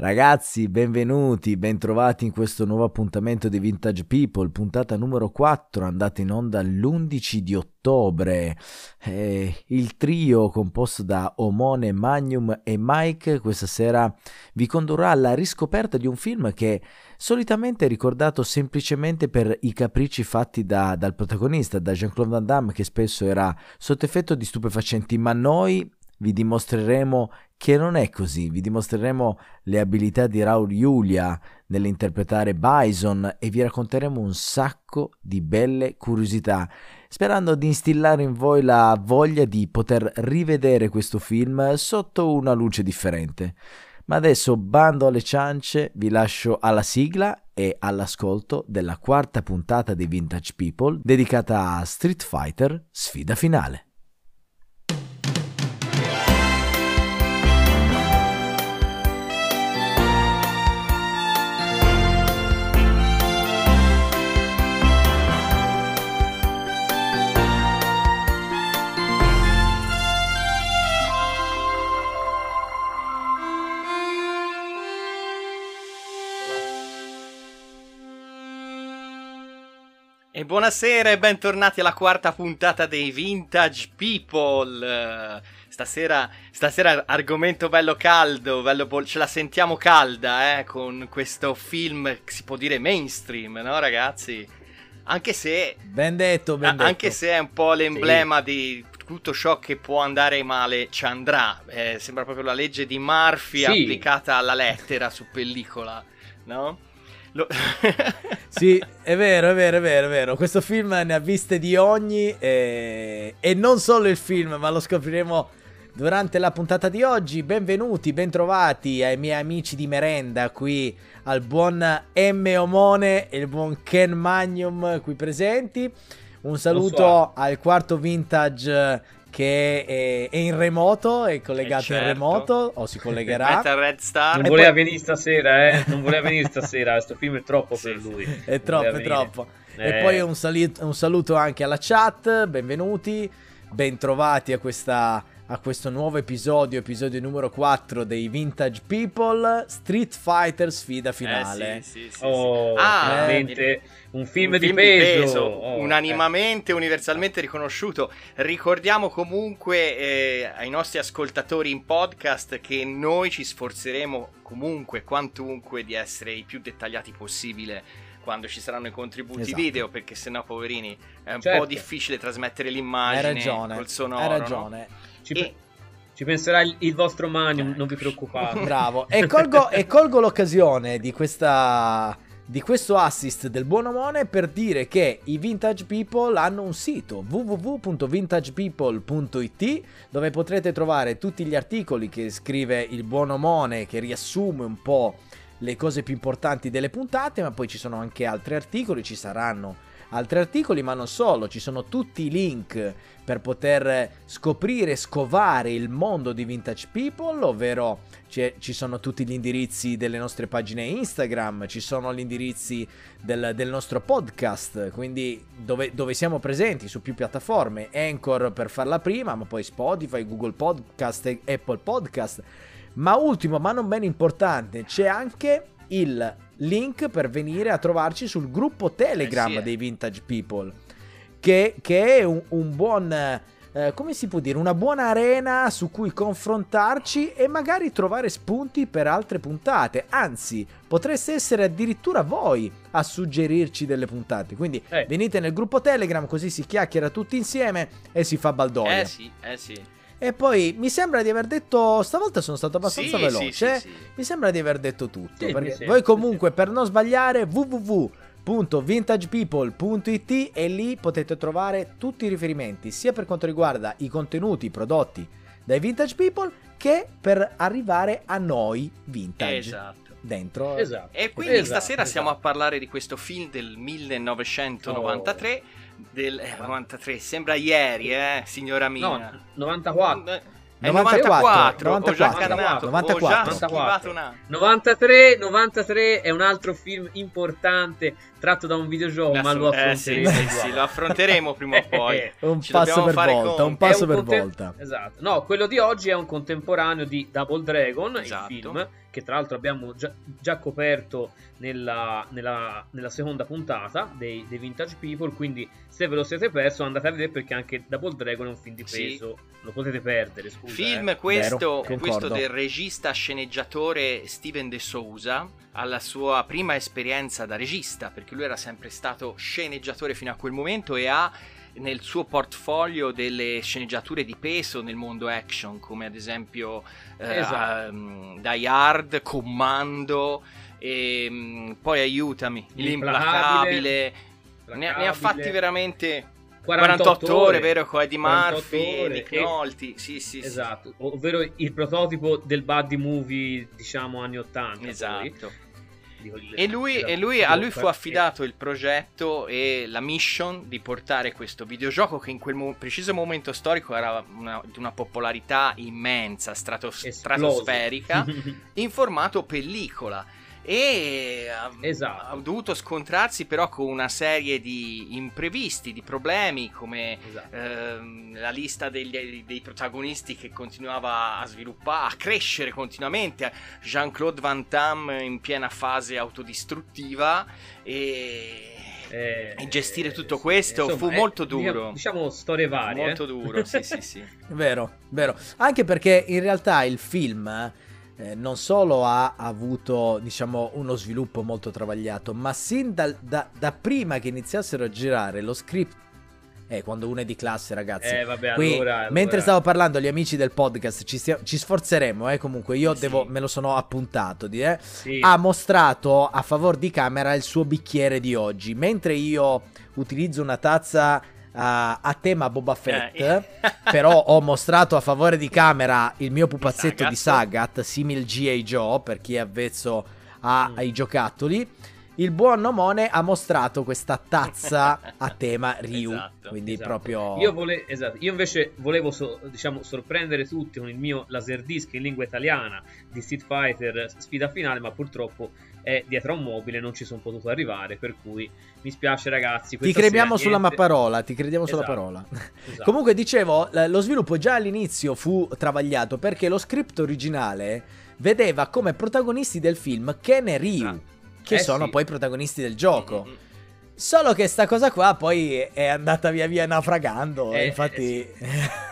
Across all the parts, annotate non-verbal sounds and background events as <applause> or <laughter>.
Ragazzi, benvenuti, bentrovati in questo nuovo appuntamento di Vintage People, puntata numero 4, andata in onda l'11 di ottobre. Eh, il trio composto da Omone, Magnum e Mike questa sera vi condurrà alla riscoperta di un film che solitamente è ricordato semplicemente per i capricci fatti da, dal protagonista, da Jean-Claude Van Damme, che spesso era sotto effetto di stupefacenti, ma noi vi dimostreremo che non è così, vi dimostreremo le abilità di Raul Julia nell'interpretare Bison e vi racconteremo un sacco di belle curiosità, sperando di instillare in voi la voglia di poter rivedere questo film sotto una luce differente. Ma adesso bando alle ciance, vi lascio alla sigla e all'ascolto della quarta puntata di Vintage People dedicata a Street Fighter Sfida Finale. E buonasera e bentornati alla quarta puntata dei Vintage People. Stasera, stasera argomento bello caldo, bello bol- ce la sentiamo calda, eh, con questo film, si può dire mainstream, no ragazzi? Anche se... Ben detto, ben detto. Anche se è un po' l'emblema sì. di tutto ciò che può andare male ci andrà. Eh, sembra proprio la legge di Murphy sì. applicata alla lettera su pellicola, no? Lo... <laughs> sì, è vero, è vero, è vero, è vero. Questo film ne ha viste di ogni e... e non solo il film, ma lo scopriremo durante la puntata di oggi. Benvenuti, bentrovati ai miei amici di merenda qui al buon M. Omone e il buon Ken Magnum qui presenti. Un saluto so. al quarto vintage che è, è, in remoto, è collegato certo. in remoto o si collegherà. <laughs> Meta Red Star. Non voleva poi... venire stasera, eh? Non voleva venire stasera, questo film è troppo sì, per lui. È troppo, è troppo. Eh. E poi un, salit- un saluto anche alla chat, benvenuti, bentrovati a questa a questo nuovo episodio, episodio numero 4 dei Vintage People, Street Fighter sfida finale. Eh sì, sì, sì, oh, ah, eh, un film, un di, film peso. di peso, oh, unanimamente, eh. universalmente riconosciuto. Ricordiamo comunque eh, ai nostri ascoltatori in podcast che noi ci sforzeremo comunque, quantunque, di essere i più dettagliati possibile quando ci saranno i contributi esatto. video, perché sennò, poverini, è un certo. po' difficile trasmettere l'immagine hai ragione, col sonoro. Hai ragione. No? Ci, e... ci penserà il, il, vostro Manium, non vi preoccupate. <laughs> Bravo. E colgo, <laughs> e colgo l'occasione di questa di questo assist del buon Omone per dire che i Vintage People hanno un sito www.vintagepeople.it dove potrete trovare tutti gli articoli che scrive il buon Omone che riassume un po' le cose più importanti delle puntate ma poi ci sono anche altri articoli, ci saranno altri articoli, ma non solo, ci sono tutti i link per poter scoprire scovare il mondo di Vintage People, ovvero ci sono tutti gli indirizzi delle nostre pagine Instagram, ci sono gli indirizzi del, del nostro podcast, quindi dove, dove, siamo presenti su più piattaforme, Anchor per farla prima, ma poi Spotify, Google Podcast Apple Podcast. Ma ultimo, ma non meno importante, c'è anche il link per venire a trovarci sul gruppo Telegram eh sì, dei Vintage People, che, che è un, un buon... Eh, come si può dire, una buona arena su cui confrontarci e magari trovare spunti per altre puntate. Anzi, potreste essere addirittura voi a suggerirci delle puntate. Quindi eh. venite nel gruppo Telegram, così si chiacchiera tutti insieme e si fa baldoria. Eh sì, eh sì. E poi mi sembra di aver detto, stavolta sono stato abbastanza sì, veloce, sì, sì, mi sembra di aver detto tutto. perché voi comunque per non sbagliare www.vintagepeople.it e lì potete trovare tutti i riferimenti, sia per quanto riguarda i contenuti prodotti dai Vintage People che per arrivare a noi vintage. Esatto dentro. Esatto. E quindi esatto, stasera esatto. stiamo a parlare di questo film del 1993 oh del eh, 93, sembra ieri, eh, signora mia. No, 94. È 94, 94, 94, 94, 93, 93 è un altro film importante tratto da un videogioco, ma lo affronteremo. Eh, sì, sì, sì, lo affronteremo prima o <laughs> poi. un Ci passo per volta, un passo un per conte- volta. Esatto. No, quello di oggi è un contemporaneo di Double Dragon, esatto. il film che tra l'altro abbiamo già, già coperto nella, nella, nella, seconda puntata dei, dei, Vintage People, quindi se ve lo siete perso andate a vedere perché anche Double Dragon è un film di peso, sì. lo potete perdere. Scusa, film eh. questo, Vero, questo del regista sceneggiatore Steven De Souza, alla sua prima esperienza da regista, perché lui era sempre stato sceneggiatore fino a quel momento e ha nel suo portfolio delle sceneggiature di peso nel mondo action, come ad esempio eh, esatto. um, Die Hard, Commando, e um, poi aiutami, L'Implacabile. Ne, ne, ha fatti veramente 48, 48 ore, ore, vero? Con Eddie Murphy, Nick Nolte, sì, sì, esatto, sì. ovvero il prototipo del buddy movie, diciamo, anni 80. Esatto. Poi e lui, e lui a lui fu affidato il progetto e la mission di portare questo videogioco che in quel mo- preciso momento storico era una, di una popolarità immensa, stratos- stratosferica, <laughs> in formato pellicola e esatto. ha, dovuto scontrarsi però con una serie di imprevisti, di problemi come esatto. ehm, la lista degli, dei protagonisti che continuava a sviluppare, a crescere continuamente, Jean-Claude Van Damme in piena fase autodistruttiva e... Eh, e gestire tutto questo insomma, fu molto duro. Diciamo storie varie. Molto duro, sì, sì, sì. <laughs> vero, vero. Anche perché in realtà il film eh, non solo ha avuto diciamo uno sviluppo molto travagliato, ma sin dal, da, da, prima che iniziassero a girare lo script eh, quando uno è di classe, ragazzi. Eh, vabbè, Qui, allora, mentre stavo parlando, gli amici del podcast, ci, stia- ci sforzeremo. Eh, comunque, io sì. devo, me lo sono appuntato. Di, eh, sì. Ha mostrato a favore di camera il suo bicchiere di oggi. Mentre io utilizzo una tazza a, a tema Boba Fett, eh. <laughs> però ho mostrato a favore di camera il mio pupazzetto di Sagat, di Sagat simil G.A. Joe, per chi è avvezzo a, mm. ai giocattoli. Il buon Nomone ha mostrato questa tazza a <laughs> tema Ryu. Esatto, quindi esatto. proprio. Io, vole... esatto. Io, invece volevo so, diciamo, sorprendere tutti con il mio laserdisc in lingua italiana di Street Fighter sfida finale, ma purtroppo è dietro a un mobile, non ci sono potuto arrivare, per cui mi spiace ragazzi. Ti crediamo sulla niente... parola, ti crediamo esatto. sulla parola. Esatto. <laughs> Comunque dicevo, lo sviluppo già all'inizio fu travagliato perché lo script originale vedeva come protagonisti del film Ken e Ryu, ah. che eh sono sì. poi protagonisti del gioco. Mm-hmm. Solo che sta cosa qua poi è andata via via naufragando. Eh, infatti, eh,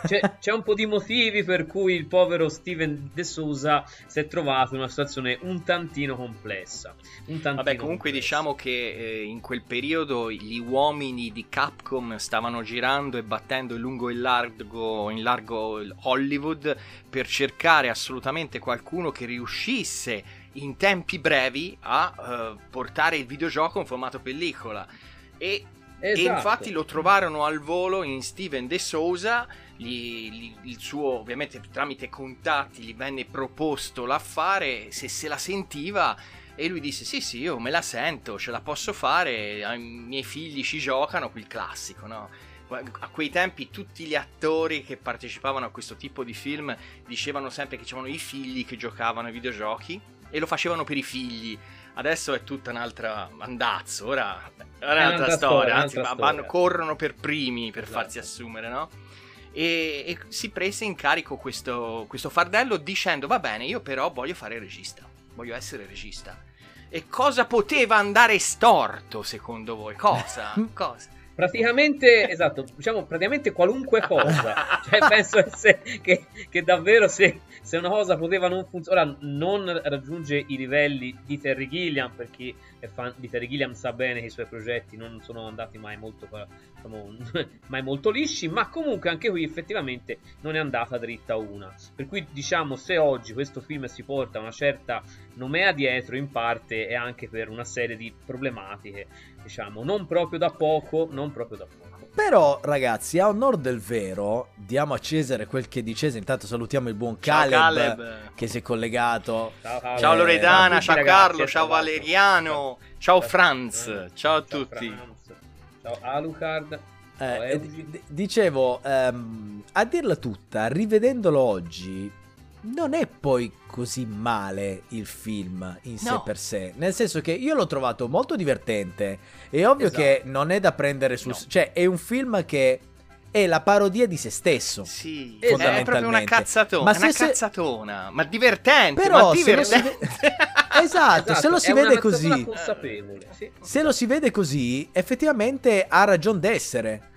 sì. c'è, c'è, un po' di motivi per cui il povero Steven De Souza si è trovato in una situazione un tantino complessa. Un tantino Vabbè, comunque complessa. diciamo che eh, in quel periodo gli uomini di Capcom stavano girando e battendo in lungo e largo, in largo Hollywood per cercare assolutamente qualcuno che riuscisse in tempi brevi a uh, portare il videogioco in formato pellicola. E, esatto. e, infatti lo trovarono al volo in Steven De Souza. Gli, gli, il suo, ovviamente tramite contatti, gli venne proposto l'affare. Se se la sentiva. E lui disse: Sì, sì, io me la sento, ce la posso fare. I miei figli ci giocano, quel classico, no? a quei tempi tutti gli attori che partecipavano a questo tipo di film dicevano sempre che c'erano i figli che giocavano ai videogiochi e lo facevano per i figli. Adesso è tutta un'altra andazzo, ora è un'altra, un'altra storia, anzi vanno, corrono per primi per esatto. farsi assumere, no? E, e, si prese in carico questo, questo fardello dicendo va bene, io però voglio fare regista, voglio essere regista. E cosa poteva andare storto secondo voi? Cosa? <laughs> cosa? praticamente, esatto, diciamo praticamente qualunque cosa. <laughs> cioè, penso che, che, che davvero se, se, una cosa poteva non funzionare, ora non raggiunge i livelli di Terry Gilliam, per chi è fan di Terry Gilliam sa bene che i suoi progetti non sono andati mai molto, diciamo, <laughs> mai molto lisci, ma comunque anche qui effettivamente non è andata dritta una. Per cui diciamo, se oggi questo film si porta una certa nomea dietro, in parte è anche per una serie di problematiche diciamo, non proprio da poco, non proprio da poco. Però, ragazzi, a onor del vero, diamo a Cesare quel che di Cesare. Intanto salutiamo il buon Caleb, ciao, Caleb. che si è collegato. Ciao, Caleb. ciao Loredana, ciao, ciao Carlo, ciao Valeriano, ciao Franz, ciao a tutti. Franz. Ciao Alucard. Eh, d- dicevo, ehm, a dirla tutta, rivedendolo oggi, non è poi così male il film in sé no. per sé. Nel senso che io l'ho trovato molto divertente. È ovvio esatto. che non è da prendere sul... No. Cioè, è un film che è la parodia di se stesso. Sì, Esatto. è proprio una cazzatona, Ma se- una se- cazzatona, ma divertente, Però ma se lo si divertente. <laughs> Esatto, se lo si vede così. consapevole, sì. Se lo si vede così, effettivamente ha ragion d'essere.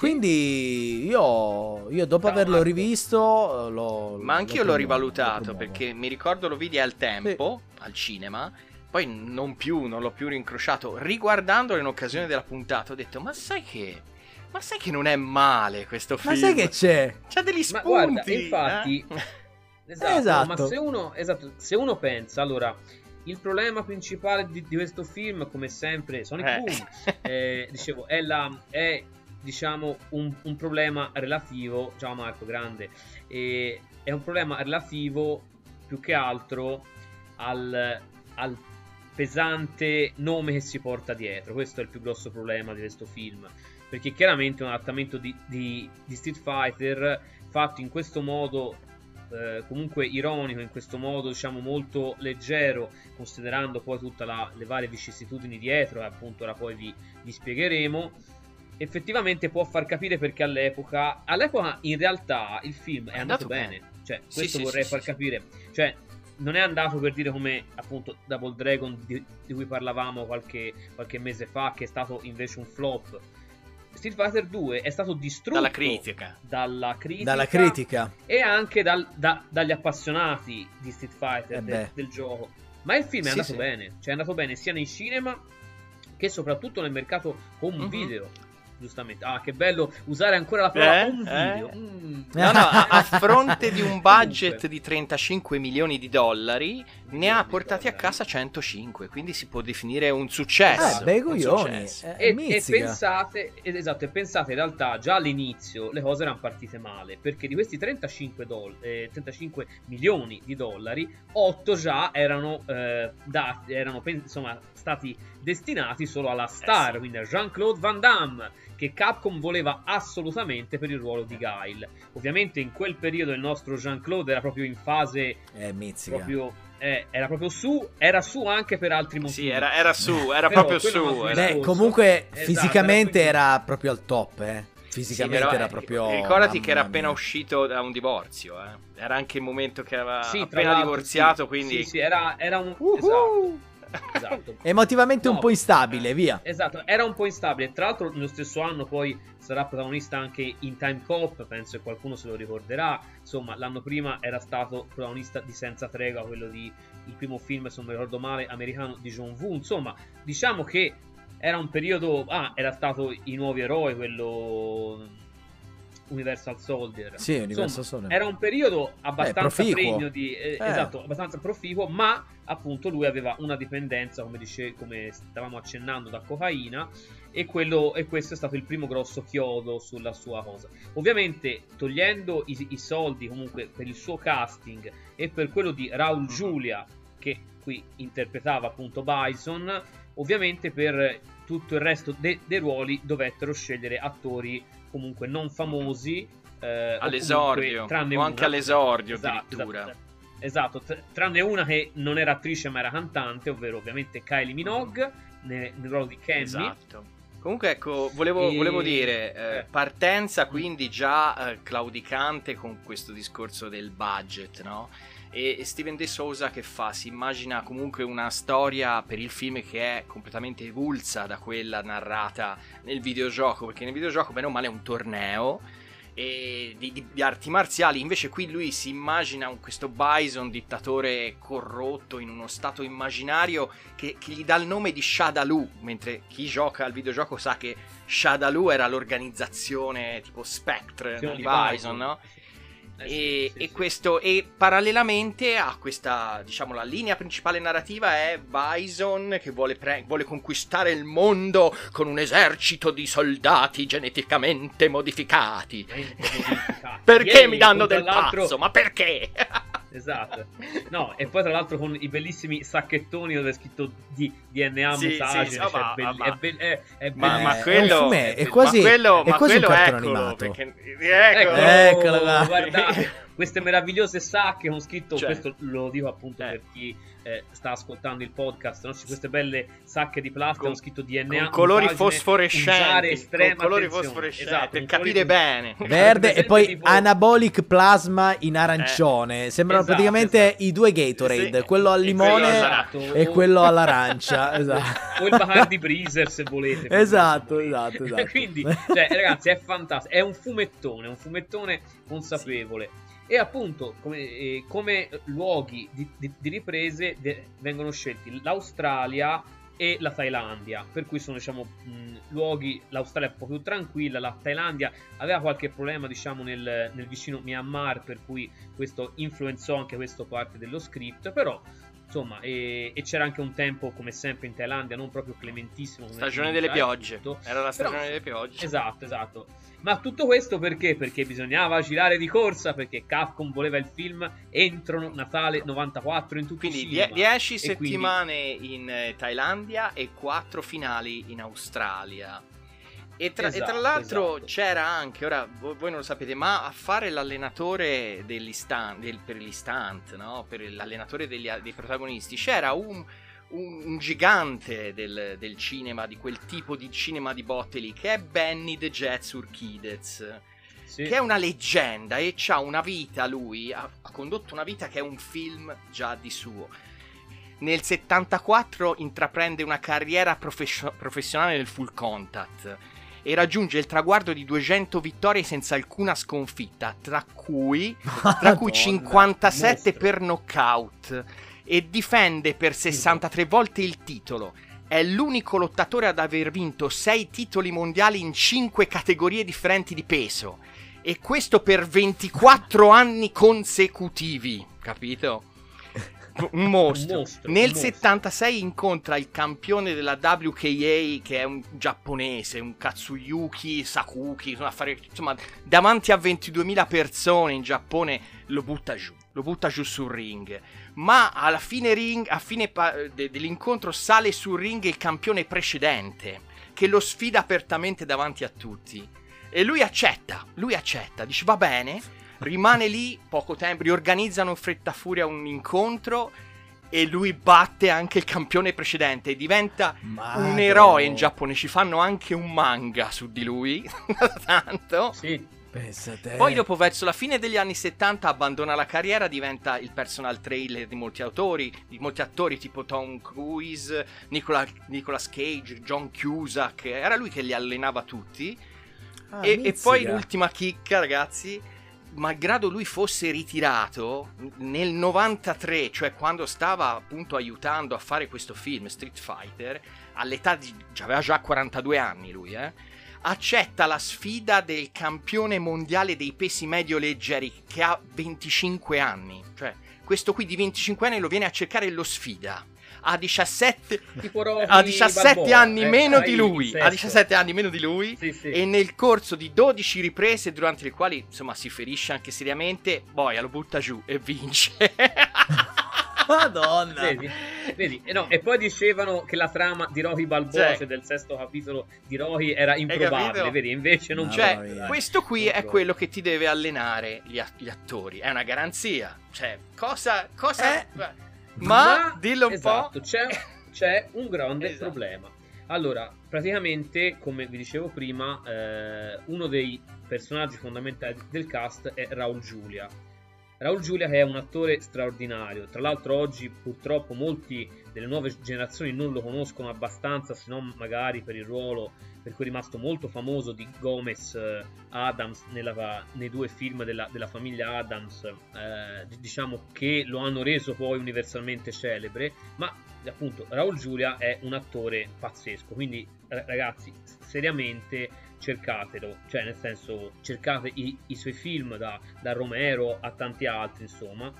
Quindi io, io dopo Ciao, averlo Marco. rivisto, eh, l'ho. Ma anch'io lo l'ho rivalutato lo perché mi ricordo lo vidi al tempo, al cinema, poi non più, non l'ho più rincrociato. Riguardandolo in occasione della puntata ho detto, ma sai che... Ma sai che non è male questo film? Ma sai che c'è? C'ha degli Ma spunti. guarda, infatti, eh? <laughs> Esatto, Esatto. ma se uno, esatto, se uno pensa, allora, il problema principale di, di questo film, come sempre, Sonic Eh. Boom, <laughs> eh, dicevo, è, la, è diciamo, un, un problema relativo, ciao Marco, grande, eh, è un problema relativo più che altro al, al pesante nome che si porta dietro, questo è il più grosso problema di questo film, perché chiaramente un adattamento di, di, di Street Fighter fatto in questo modo eh, comunque ironico, in questo modo diciamo molto leggero, considerando poi tutte le varie vicissitudini dietro, e appunto ora poi vi, vi spiegheremo. Effettivamente può far capire perché all'epoca, all'epoca in realtà il film è È andato, andato bene. bene. Cioè, Sì, questo sì, vorrei sì, far sì, capire. Cioè, non è andato per dire come appunto Double Dragon di, di cui parlavamo qualche, qualche mese fa, che è stato invece un flop. Street Fighter 2 è stato distrutto Dalla critica. dalla critica, Dalla critica. e anche dal- da- dagli appassionati di Street Fighter Eh del, del gioco. Ma il film è Sì, andato sì. bene, cioè è andato bene sia nei cinema che soprattutto nel mercato home Mhm. video. Giustamente, ah, che bello usare ancora la parola Eh? home Eh? video. Mm. No, no, a, a fronte di un <laughs> budget di 35 milioni di dollari, ne ha portati a casa 105, quindi si può definire un successo. Eh, bei un coglioni. successo. Eh, E, e pensate, esatto, e pensate in realtà già all'inizio le cose erano partite male perché di questi 35, doll- eh, 35 milioni di dollari, 8 già erano, eh, dati, erano insomma, stati destinati solo alla star, sì. quindi a Jean-Claude Van Damme, che Capcom voleva assolutamente per il ruolo di Guile. Ovviamente in quel periodo il nostro Jean-Claude era proprio in fase, Eh, mizzica. proprio, eh, era proprio su, era su anche per altri motivi. Sì, era, era su, <laughs> era Però proprio su. era- Beh, comunque Esatto, fisicamente era era proprio al top, eh. Fisicamente Sì, però, era eh, proprio. Ricordati che era appena uscito da un divorzio, eh. Era anche il momento che aveva Sì, appena divorziato, sì, quindi... Sì, sì, era, era un... Uhu. Esatto, esatto. <laughs> Emotivamente un No. po' instabile, via. Esatto, era un po' instabile. Tra l'altro, nello stesso anno poi sarà protagonista anche in Time Cop. Penso che qualcuno se lo ricorderà. Insomma, l'anno prima era stato protagonista di Senza Tregua, quello di il primo film, se non mi ricordo male, americano di John Woo. Insomma, diciamo che era un periodo. Ah, era stato i nuovi eroi, quello. Universal Soldier. Sì, Universal Insomma, Soldier. Era un periodo abbastanza proficuo. fregno di. eh, Eh. Esatto, abbastanza proficuo, ma appunto lui aveva una dipendenza, come, dice, come stavamo accennando, da cocaina. E, quello, e questo è stato il primo grosso chiodo sulla sua cosa. Ovviamente, togliendo i, i soldi comunque per il suo casting e per quello di Raul Giulia, che qui interpretava appunto Bison, ovviamente per tutto il resto de- dei ruoli dovettero scegliere attori comunque non famosi. eh, o All'esordio, comunque, tranne o anche una. all'esordio Esatto, addirittura. esatto. Esatto, tr- tranne una che non era attrice ma era cantante, ovvero ovviamente Kylie Minogue ne- nel ruolo di Cammy. Esatto. Comunque, ecco, volevo, E- volevo dire, eh, eh. partenza quindi già eh, claudicante con questo discorso del budget, no? E Steven De Souza che fa? Si immagina comunque una storia per il film che è completamente evulsa da quella narrata nel videogioco, perché nel videogioco, bene o male, è un torneo e di, di- di arti marziali. Invece qui lui si immagina un- questo Bison, dittatore corrotto in uno stato immaginario che, che gli dà il nome di Shadaloo, mentre chi gioca al videogioco sa che Shadaloo era l'organizzazione tipo Spectre Sì, di Bison, Bison. no? Sì, E, sì, e questo e parallelamente a questa diciamo la linea principale narrativa è Bison che vuole, pre- vuole conquistare il mondo con un esercito di soldati geneticamente modificati. Perché Yay, mi danno del pazzo? Ma perché Esatto. No, e poi tra l'altro con i bellissimi sacchettoni dove è scritto di DNA Sì, mutagene, sì, cioè, ma- belli- ma- è, be- è, è ma, ma è un quello è ma quasi- quello, è ma quasi un quello cartone eccolo, animato. perché- eccolo. Eccolo qua. guardate, queste meravigliose sacche con scritto, Cioè. questo lo dico appunto Eh. per chi eh, sta ascoltando il podcast, no? Queste belle sacche di plastica Con- con scritto DNA. con colori fosforescenti, estrema con colori attenzione. fosforescenti, Esatto, per capire bene. <laughs> Verde e poi tipo- anabolic plasma in arancione. Sembrano Esatto, praticamente esatto. i due Gatorade, Sì. quello al limone e quello all'arancia. <laughs> esatto. o il Bacardi Breezer se volete. Esatto, Se volete. esatto, <laughs> esatto. Quindi, cioè, ragazzi, è fantastico. È un fumettone, un fumettone consapevole. E appunto, come, eh, come luoghi di, di- di riprese de- vengono scelti l'Australia e la Thailandia, per cui sono diciamo mh, luoghi, l'Australia è un po' più tranquilla, la Thailandia aveva qualche problema diciamo nel, nel vicino Myanmar, per cui questo influenzò anche questo parte dello script, però insomma, e, e c'era anche un tempo come sempre in Thailandia non proprio clementissimo. Stagione delle e piogge. Era la stagione Però- delle piogge. Esatto, esatto. Ma tutto questo perché? Perché bisognava girare di corsa, perché Capcom voleva il film entro Natale 94 in tutti Quindi i cinema. 10 E quindi- settimane in eh, Thailandia e 4 finali in Australia. E tra, e tra Esatto, l'altro esatto. c'era anche, ora vo- voi non lo sapete, ma a fare l'allenatore dell'istan- del- per l'istant, no? per l'allenatore degli dei protagonisti, c'era un, un- un gigante del, del cinema, di quel tipo di cinema di botte lì, che è Benny the Jet Surkidez Sì. che è una leggenda e ha una vita lui, ha, ha condotto una vita che è un film già di suo. Nel 74 intraprende una carriera professio- professionale nel full contact e raggiunge il traguardo di 200 vittorie senza alcuna sconfitta, tra cui, tra cui <laughs> Madonna, 57 mostro. per knockout e difende per 63 volte il titolo. È l'unico lottatore ad aver vinto 6 titoli mondiali in 5 categorie differenti di peso. E questo per 24 anni consecutivi, capito? Un mostro. Un mostro, Nel un mostro. 76 incontra il campione della WKA, che è un giapponese, un Katsuyuki Sakuki, insomma, fare- insomma, davanti a 22.000 persone in Giappone lo butta giù, lo butta giù sul ring. Ma alla fine, ring, a fine pa- de- dell'incontro sale sul ring il campione precedente, che lo sfida apertamente davanti a tutti. E lui accetta, lui accetta, dice va bene, rimane lì poco tempo, riorganizzano in fretta furia un incontro e lui batte anche il campione precedente e diventa un Madonna. eroe in Giappone, ci fanno anche un manga su di lui, <laughs> tanto. Sì. Pensa te. Poi dopo verso la fine degli anni 70 abbandona la carriera, diventa il personal trailer di molti autori, di molti attori tipo Tom Cruise, Nicola- Nicolas Cage, John Cusack, era lui che li allenava tutti. Ah, E, e poi l'ultima chicca, ragazzi. Malgrado lui fosse ritirato nel 93, cioè quando stava appunto aiutando a fare questo film Street Fighter, all'età di. aveva già 42 anni lui, eh. Accetta la sfida del campione mondiale dei pesi medio leggeri che ha 25 anni. Cioè, questo qui di 25 anni lo viene a cercare e lo sfida. Ha 17, Tipo Rocky ha 17 Balboa, anni eh, meno di lui. Ha 17 anni meno di lui. Sì, sì. E nel corso di 12 riprese, durante le quali insomma si ferisce anche seriamente, boia lo butta giù e vince. <laughs> Madonna. Vedi? Vedi? E, no, e poi dicevano che la trama di Rocky Balboa, Cioè- cioè del sesto capitolo di Rocky, era improbabile, vedi? Invece non No, c'è. Mamma cioè, questo qui è proprio. quello che ti deve allenare gli, a- gli attori. È una garanzia. Cioè, cosa. cosa Eh. Ma, dillo un esatto, po'. C'è, c'è un grande Esatto. problema. Allora, praticamente, come vi dicevo prima, eh, uno dei personaggi fondamentali del cast è Raul Giulia. Raul Giulia che è un attore straordinario, tra l'altro oggi purtroppo molti delle nuove generazioni non lo conoscono abbastanza, se non magari per il ruolo per cui è rimasto molto famoso di Gomez eh, Adams nella- nei due film della, della famiglia Adams, eh, diciamo che lo hanno reso poi universalmente celebre, ma appunto Raul Giulia è un attore pazzesco, quindi ra- ragazzi seriamente cercatelo, cioè nel senso cercate i, i suoi film da, da Romero a tanti altri insomma.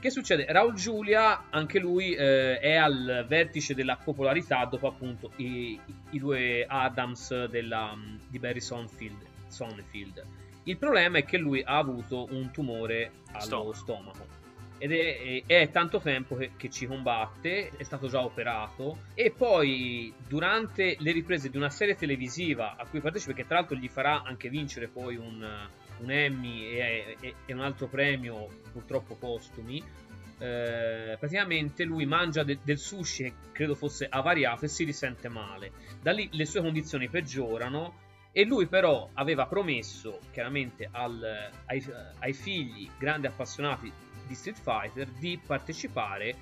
Che succede? Raul Giulia, anche lui eh, è al vertice della popolarità dopo appunto i, i due Adams della, di Barry Sonfield, Sonfield. Il problema è che lui ha avuto un tumore allo Stomaco. stomaco ed è, è tanto tempo che, che ci combatte, è stato già operato e poi durante le riprese di una serie televisiva a cui partecipa, che tra l'altro gli farà anche vincere poi un, un Emmy e, e, e un altro premio purtroppo postumi eh, praticamente lui mangia de- del sushi che credo fosse avariato e si risente male. Da lì le sue condizioni peggiorano e lui però aveva promesso chiaramente al, ai, ai figli grandi appassionati di Street Fighter di partecipare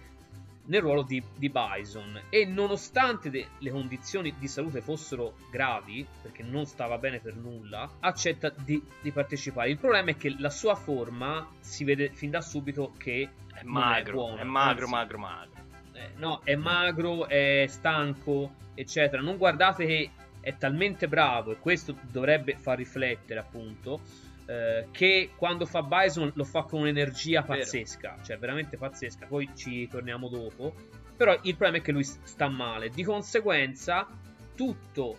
nel ruolo di, di Bison e nonostante de, le condizioni di salute fossero gravi perché non stava bene per nulla accetta di, di, partecipare il problema è che la sua forma si vede fin da subito che è magro, è, buona, è magro, anzi, magro, magro. Eh, no, è magro, è stanco, eccetera. Non guardate che è talmente bravo e questo dovrebbe far riflettere, appunto, eh, che quando fa Bison lo fa con un'energia pazzesca, Vero. cioè veramente pazzesca. Poi ci torniamo dopo. Però il problema è che lui sta male. Di conseguenza, tutto,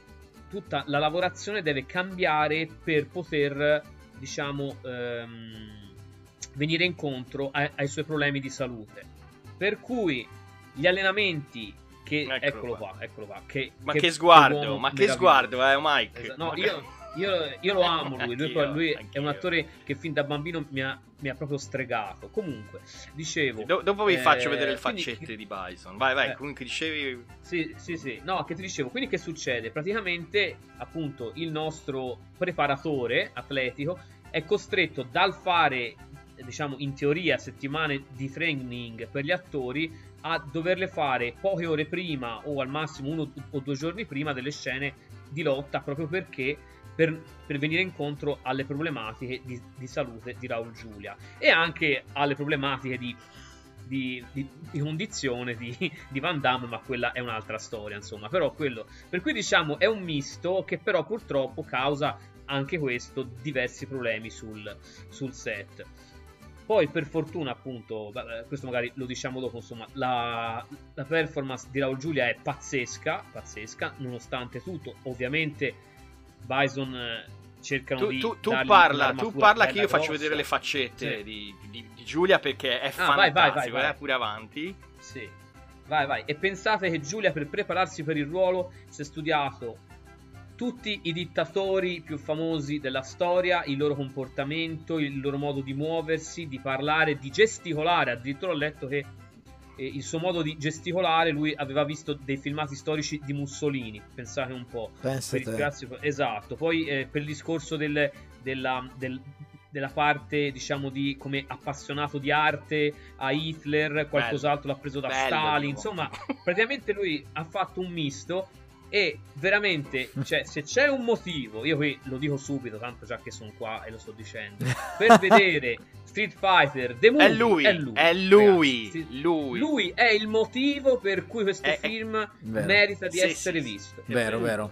tutta la lavorazione deve cambiare per poter, diciamo, ehm, venire incontro ai, ai suoi problemi di salute. Per cui gli allenamenti che eccolo, eccolo qua. qua, eccolo qua. Che, ma che, che sguardo, ma che sguardo, eh, Mike. Esatto. No, io, io, io, lo amo lui. Lui, lui è un attore che fin da bambino mi ha, mi ha proprio stregato. Comunque, dicevo. Do- dopo vi eh, faccio vedere le faccette quindi, di Bison. Vai, vai. Eh, comunque dicevi. Sì, sì, sì. No, che ti dicevo. Quindi, che succede? Praticamente, appunto, il nostro preparatore atletico è costretto dal fare diciamo in teoria settimane di training per gli attori a doverle fare poche ore prima o al massimo uno o due giorni prima delle scene di lotta proprio perché per, per venire incontro alle problematiche di, di, salute di Raul Giulia e anche alle problematiche di, di, di condizione di, Van Damme ma quella è un'altra storia insomma però quello per cui diciamo è un misto che però purtroppo causa anche questo diversi problemi sul, sul set poi per fortuna appunto, questo magari lo diciamo dopo, insomma, la, la performance di Raul Giulia è pazzesca, pazzesca, nonostante tutto. Ovviamente Bison eh, cercano tu, di... Tu, tu parla, tu parla che io faccio vedere le faccette sì. di, di, di, Giulia perché è ah, fantastico, vai, vai, vai, vai. Eh, pure avanti. Sì. Vai, vai. E pensate che Giulia per prepararsi per il ruolo si è studiato tutti i dittatori più famosi della storia, il loro comportamento, il loro modo di muoversi, di parlare, di gesticolare. Addirittura ho letto che il suo modo di gesticolare, lui aveva visto dei filmati storici di Mussolini, pensate un po'. Pensate. Grazie, esatto. Poi eh, per il discorso del, della, del, della parte, diciamo, di come appassionato di arte a Hitler, qualcos'altro l'ha preso da Bello, Stalin. Insomma, praticamente lui ha fatto un misto e veramente, cioè, se c'è un motivo, io qui lo dico subito, tanto già che sono qua e lo sto dicendo, per <laughs> vedere Street Fighter The Movie, è lui, è lui, è lui, ragazzi, lui. lui. è il motivo per cui questo è, film è... merita di sì, essere sì, visto. Vero, vero.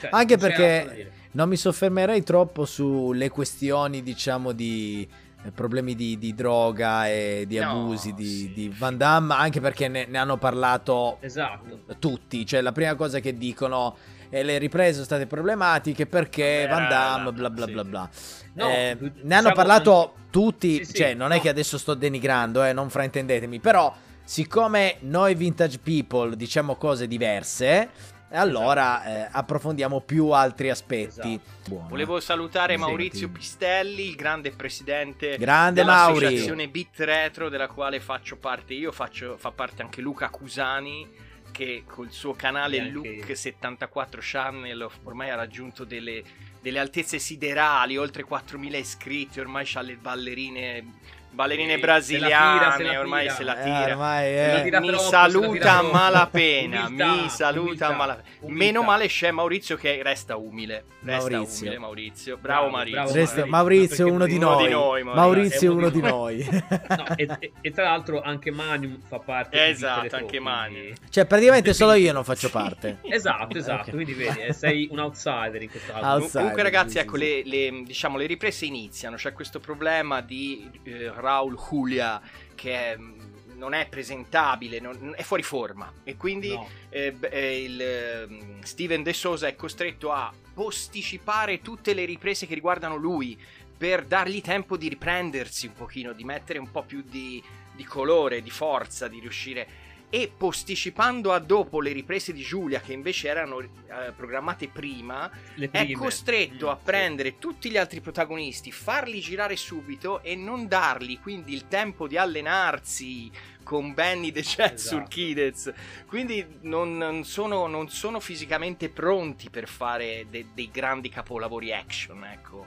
Cioè, Anche perché non mi soffermerei troppo sulle questioni, diciamo, di problemi di, di, droga e di abusi no, di, sì. di, Van Damme, anche perché ne, ne, hanno parlato esatto. tutti. Cioè, la prima cosa che dicono è le riprese sono state problematiche perché Van Damme, bla bla sì. bla bla. No, eh, ne diciamo hanno parlato tutti, sì, cioè, non no. è che adesso sto denigrando, eh, non fraintendetemi, però siccome noi vintage people diciamo cose diverse e allora esatto. eh, approfondiamo più altri aspetti. Esatto. Volevo salutare Mi Maurizio senti? Pistelli, il grande presidente grande dell'associazione Mauri. Bit Retro, della quale faccio parte io, faccio, fa parte anche Luca Cusani, che col suo canale Look74 Channel ormai ha raggiunto delle, delle altezze siderali, oltre 4.000 iscritti, ormai ha le ballerine ballerine brasiliane, se tira, se ormai se la tira. Eh, ormai, eh. Mi, mi saluta a malapena, mi saluta a malapena. Meno male c'è Maurizio che resta umile. Resta Maurizio. umile Maurizio. Bravo, bravo Maurizio. Resta, Maurizio, uno, di uno, di noi. Maurizio, uno, uno di noi. <laughs> no, e, e, e, tra l'altro anche Manium fa parte Esatto, anche Manium. Cioè praticamente solo io non faccio parte. <laughs> esatto, esatto, okay. quindi vedi, eh, sei un outsider in questo caso. Comunque ragazzi, ecco, le, le, diciamo, le riprese iniziano, c'è questo problema di eh, Raul Julia che è, mm, non è presentabile, non, è fuori forma e quindi no. eh, eh, il, mm, Steven De Sosa è costretto a posticipare tutte le riprese che riguardano lui per dargli tempo di riprendersi un pochino, di mettere un po' più di, di colore, di forza, di riuscire e posticipando a dopo le riprese di Giulia che invece erano eh, programmate prima, è costretto Mm, a prendere tutti gli altri protagonisti, farli girare subito e non dargli quindi il tempo di allenarsi con Benny the Jet Esatto. Kidez. Quindi non, non sono, non sono fisicamente pronti per fare de- dei grandi capolavori action, ecco.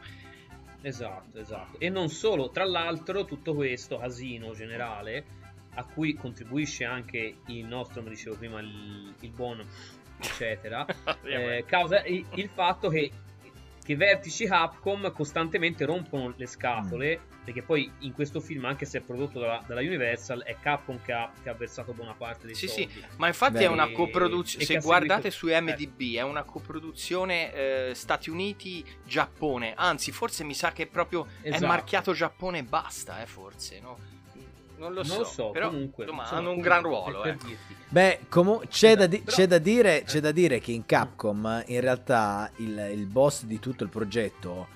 Esatto, esatto. E non solo, tra l'altro, tutto questo casino generale a cui contribuisce anche il nostro, come dicevo prima, il, il buon eccetera, <laughs> eh, causa il, il fatto che, che Vertici Capcom costantemente rompono le scatole, perché poi in questo film, anche se è prodotto dalla, dalla Universal, è Capcom che ha, che ha versato buona parte dei Sì, soldi. Ma infatti Beh, è una coproduzione. Se guardate seguito- su MDB, è una coproduzione eh, Stati Uniti-Giappone. Anzi, forse mi sa che proprio è Esatto. marchiato Giappone e basta, eh, forse, no? Non lo so, non lo so, però comunque insomma, insomma, hanno un gran ruolo. per eh. Beh, comu- c'è, da di- Però- c'è da dire, c'è eh. da dire che in Capcom in realtà il, il boss di tutto il progetto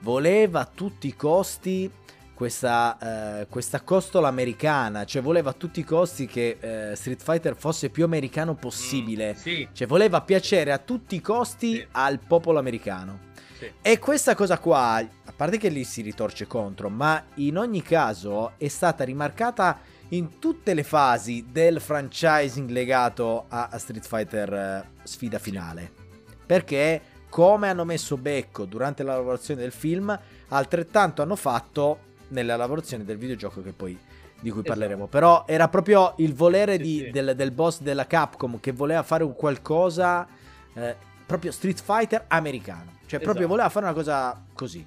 voleva a tutti i costi questa, eh, questa costola americana, cioè voleva a tutti i costi che eh, Street Fighter fosse più americano possibile, Sì, cioè voleva piacere a tutti i costi Sì. al popolo americano. Sì. E questa cosa qua, a parte che lì si ritorce contro, ma in ogni caso è stata rimarcata in tutte le fasi del franchising legato a, Street Fighter eh, sfida finale. Perché come hanno messo becco durante la lavorazione del film, altrettanto hanno fatto nella lavorazione del videogioco che poi di cui Esatto. parleremo. Però era proprio il volere Sì, di- sì. Del, del boss della Capcom che voleva fare un qualcosa eh, proprio Street Fighter americano. Cioè proprio Esatto. voleva fare una cosa così.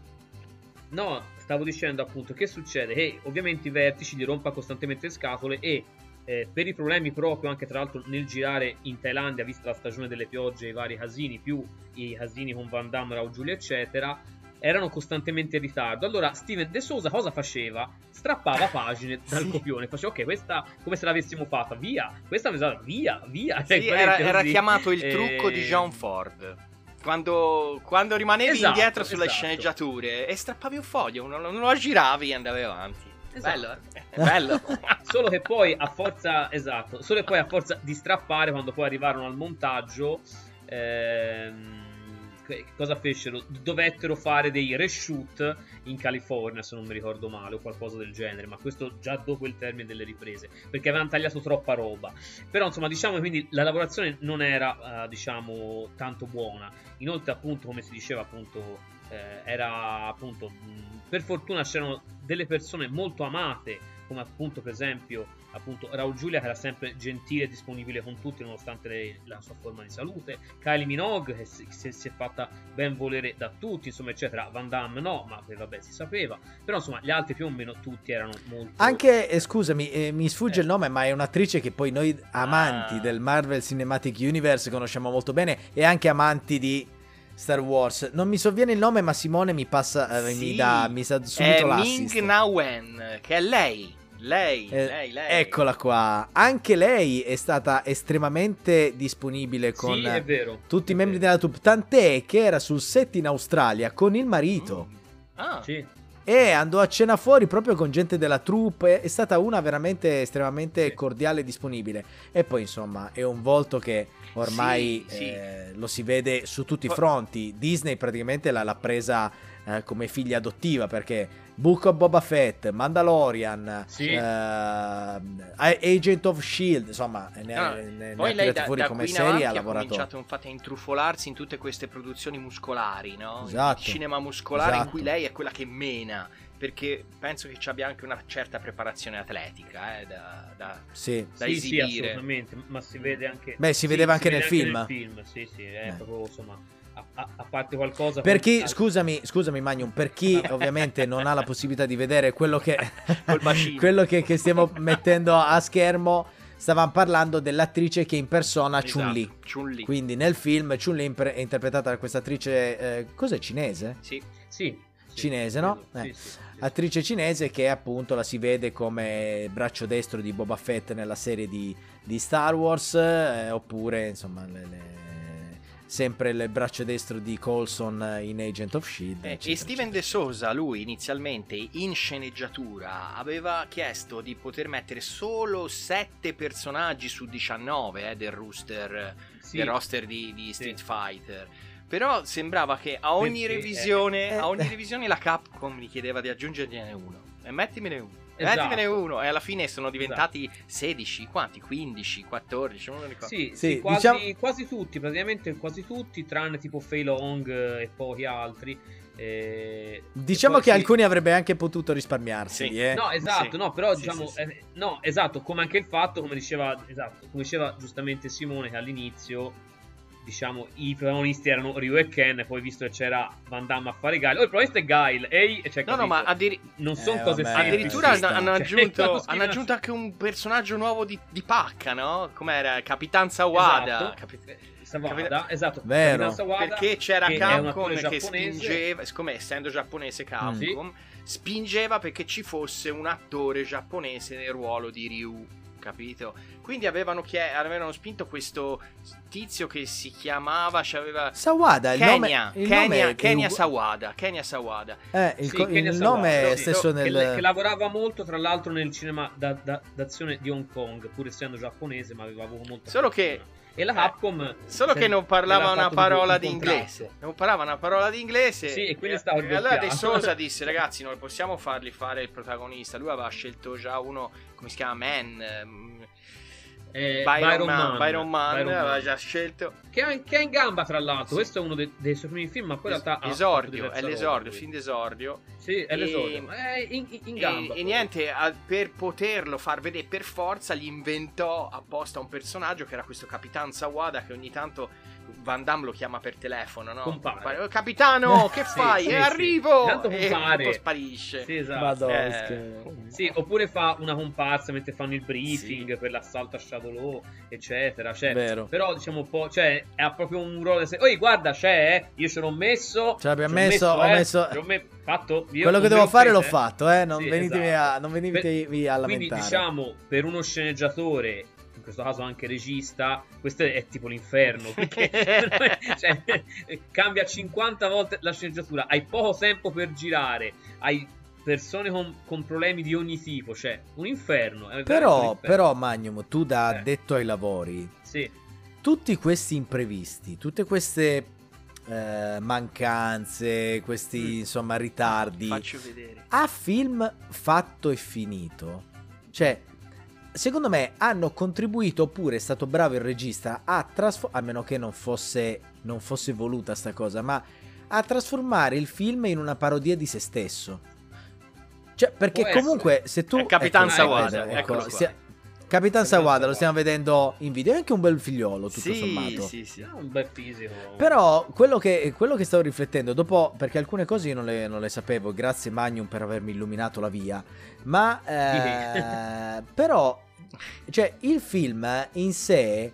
No, stavo dicendo appunto che succede? Che ovviamente i vertici gli rompa costantemente le scatole e eh, per i problemi proprio anche tra l'altro nel girare in Thailandia, vista la stagione delle piogge e i vari casini, più i casini con Van Damme, Raul Giulia eccetera, erano costantemente in ritardo. Allora Steven De Souza cosa faceva? Strappava pagine dal Sì. copione, faceva ok questa come se l'avessimo fatta, via, questa mi sa via, via. Cioè, Sì, veramente era, era chiamato il Eh, trucco di John Ford. Quando, quando rimanevi Esatto, indietro sulle esatto. sceneggiature e strappavi un foglio, non, non lo giravi e andavi avanti. Esatto. Bello, eh? <laughs> È bello. <laughs> Solo che poi a forza, esatto, solo che poi a forza di strappare quando poi arrivarono al montaggio, ehm, cosa fecero? Dovettero fare dei reshoot in California, se non mi ricordo male, o qualcosa del genere, ma questo già dopo il termine delle riprese, perché avevano tagliato troppa roba. Però insomma, diciamo che la lavorazione non era, eh, diciamo, tanto buona. Inoltre, appunto, come si diceva, appunto, eh, era appunto, mh, per fortuna c'erano delle persone molto amate come appunto per esempio appunto Raul Giulia che era sempre gentile e disponibile con tutti nonostante le- la sua forma di salute Kylie Minogue che si, si- si è fatta ben volere da tutti insomma eccetera Van Damme no ma eh, vabbè si sapeva però insomma gli altri più o meno tutti erano molto Anche, eh, scusami, eh, mi sfugge Eh. il nome, ma è un'attrice che poi noi amanti Ah. del Marvel Cinematic Universe conosciamo molto bene e anche amanti di Star Wars. Non mi sovviene il nome, ma Simone mi passa, eh, Sì. mi dà mi sa È subito Ming l'assist. Na Wen, che è lei. Lei, Eh, lei, lei. Eccola qua. Anche lei è stata estremamente disponibile con sì è vero tutti i membri vero. della troupe, tant'è che era sul set in Australia con il marito. Mm. Ah, sì E andò a cena fuori proprio con gente della troupe. È stata una veramente estremamente Sì. cordiale e disponibile. E poi, insomma, è un volto che ormai Sì, sì. eh, lo si vede su tutti i fronti. Disney praticamente l'ha, l'ha presa eh, come figlia adottiva perché Book of Boba Fett, Mandalorian, Sì. eh, Agent of Shield, insomma, ne, Ah, ne- ne Poi ha lei da, fuori da come in serie ha ha lavorato. cominciato infatti a intrufolarsi in tutte queste produzioni muscolari, no? Esatto. Il cinema muscolare in Esatto. cui lei è quella che mena, perché penso che ci abbia anche una certa preparazione atletica eh, da, da- Sì. da sì, sì, esibire. assolutamente, ma si vede anche Beh, si sì, vedeva anche vede nel film. nel film, sì, sì, è Eh. proprio insomma a, a- parte qualcosa Per chi, ah, scusami, scusami Magnum, per chi <laughs> ovviamente non ha la possibilità di vedere quello che, <laughs> quello che, che stiamo mettendo a schermo, stavamo parlando dell'attrice che impersona Esatto, Chun-Li. Chun-Li. Quindi nel film Chun-Li è interpretata da questa attrice, eh, cos'è cinese? Sì. sì, sì, Cinese, no? Eh. sì. Attrice cinese che appunto la si vede come braccio destro di Boba Fett nella serie di, di Star Wars, eh, oppure insomma le- le- sempre il braccio destro di Colson in Agent of Shield. Eh, eccetera, e Steven eccetera. De Sosa, lui inizialmente in sceneggiatura aveva chiesto di poter mettere solo 7 personaggi su 19 eh, del rooster, Sì. del roster di, di Sì. Street Fighter. Però sembrava che a ogni Perché, revisione, eh, a ogni eh. revisione la Capcom gli chiedeva di aggiungergliene uno. E mettimene uno. E Esatto. Uno. E alla fine sono diventati 16, quanti? 15, 14, non ricordo. Sì, Sì, sì, quasi, diciamo- quasi tutti, praticamente quasi tutti, tranne tipo Fei Long e pochi altri. eh, Diciamo e che sì. alcuni avrebbe anche potuto risparmiarsi. Sì. eh. No, esatto, Sì. no, però Sì, diciamo, sì, sì. eh, no, esatto, come anche il fatto, come diceva, esatto, come diceva giustamente Simone, che all'inizio, diciamo, i protagonisti erano Ryu e Ken, e poi visto che c'era Van Damme a fare Guile, oh, il protagonista è Guile, ehi, e c'è No, no, ma addiri- non sono Eh, cose vabbè, semplici. addirittura hanno, hanno Cioè, aggiunto, quando <laughs> hanno aggiunto anche un personaggio nuovo di, di pacca, no? Com'era? Capitan Sawada. Esatto. Capi- Sawada, esatto, Vero. Sawada, Perché c'era che Capcom che spingeva, siccome essendo giapponese Capcom, Sì. spingeva perché ci fosse un attore giapponese nel ruolo di Ryu, capito? Quindi avevano, chie- avevano spinto questo tizio che si chiamava, c'aveva Sawada, il Kenya, nome, il Kenya, nome è Kenya ugu- Sawada, Kenya Sawada. eh, il, Sì, co- Kenya il Sawada, nome è stesso che, nel... che lavorava molto tra l'altro nel cinema da- da- d'azione di Hong Kong pur essendo giapponese ma aveva avuto molta Solo che- e la Capcom Solo se- che non parlava una parola un di inglese. Non parlava una parola di inglese. Sì, e quindi stava e allora De. Sosa <laughs> disse: Ragazzi, non possiamo fargli fare il protagonista. Lui aveva scelto già uno, come si chiama? Man. Eh, Byron, Man, Byron Man, Byron aveva Man. già scelto. che, è, in gamba tra l'altro Sì. questo è uno dei, dei suoi primi film ma poi in realtà esordio, è l'esordio, fin d'esordio. sì è E- l'esordio è in, in- gamba e, e niente, a- per poterlo far vedere per forza, gli inventò apposta un personaggio che era questo Capitan Sawada che ogni tanto Van Damme lo chiama per telefono, no? Compare. "Oh, Capitano, <laughs> che Sì, fai? sì, e sì. arrivo! Intanto e compare. poi sparisce. sì, esatto. Madonna, Eh, Sì, oppure fa una comparsa mentre fanno il briefing Sì. per l'assalto a Shadow Law, eccetera. Cioè, Vero. Però diciamo un po', cioè, ha proprio un ruolo. se- Oi, guarda, c'è, eh, io ce l'ho messo. Ce l'abbiamo messo, ho eh, messo- ci ho me- fatto. io Quello che devo fare l'ho eh. fatto, eh. Non Sì, venitevi, esatto. a, non venitevi Per- a Quindi lamentare. diciamo, per uno sceneggiatore, in questo caso anche regista, questo è tipo l'inferno. Perché <laughs> <laughs> cioè, cambia 50 volte la sceneggiatura, hai poco tempo per girare, hai persone con, con problemi di ogni tipo, cioè un inferno. è veramente un Però, inferno. però, Magnum, tu da Eh. addetto ai lavori, Sì, tutti questi imprevisti, tutte queste eh, mancanze, questi Mm. insomma ritardi, Faccio vedere. a film fatto e finito, cioè, secondo me hanno contribuito oppure è stato bravo il regista a trasformare, a meno che non fosse, non fosse voluta sta cosa, ma a trasformare il film in una parodia di se stesso. Cioè, perché Può essere. comunque se tu... È Capitan ecco, Sawada, ecco, eccolo qua. Capitan Sawada lo stiamo vedendo in video, è anche un bel figliolo tutto sì, sommato. sì, sì. ha un bel fisico. Però quello che, quello che stavo riflettendo, dopo, perché alcune cose io non le, non le sapevo, grazie Magnum per avermi illuminato la via, ma eh, <laughs> però, cioè, il film in sé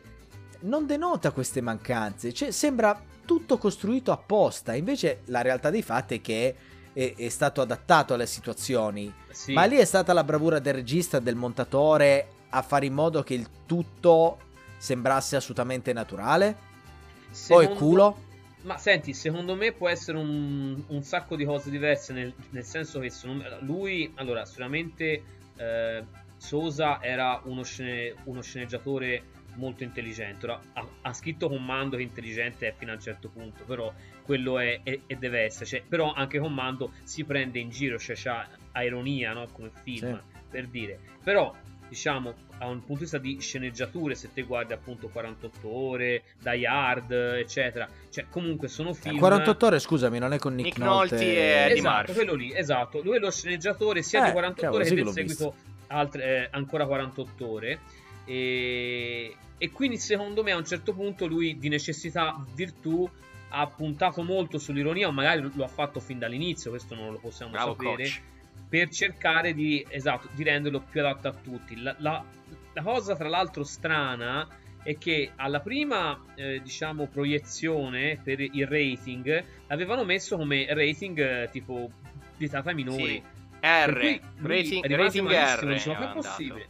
non denota queste mancanze, cioè, sembra tutto costruito apposta, invece la realtà dei fatti è che è, è stato adattato alle situazioni, Sì. ma lì è stata la bravura del regista, del montatore, a fare in modo che il tutto sembrasse assolutamente naturale? O Secondo- è culo? Ma senti, secondo me può essere un, un sacco di cose diverse, nel, nel senso che me- lui, allora, sicuramente eh, Sosa era uno, scene- uno sceneggiatore molto intelligente. Ora, ha, ha scritto Commando che intelligente è fino a un certo punto, però quello è, è- e deve essere. Cioè, però anche Commando si prende in giro, cioè c'ha a ironia, no? Come film, Sì. per dire. Però, diciamo, da un punto di vista di sceneggiature, se te guardi appunto 48 ore, Die Hard, eccetera, cioè comunque sono film... 48 ore, scusami, non è con Nick, Nick Nolte e Eddie Esatto, Murphy. quello lì, esatto. Lui è lo sceneggiatore sia Eh, di 48 cavolo, ore sì che del seguito altre, eh, ancora 48 ore. E, e quindi secondo me a un certo punto lui di necessità virtù ha puntato molto sull'ironia, o magari lo ha fatto fin dall'inizio, questo non lo possiamo Bravo sapere coach. Per cercare di, esatto, di renderlo più adatto a tutti. La, la- la cosa, tra l'altro, strana è che alla prima, eh, diciamo, proiezione per il rating l'avevano messo come rating eh, tipo vietata ai minori. Sì. R, rating, rating R. aveva è possibile?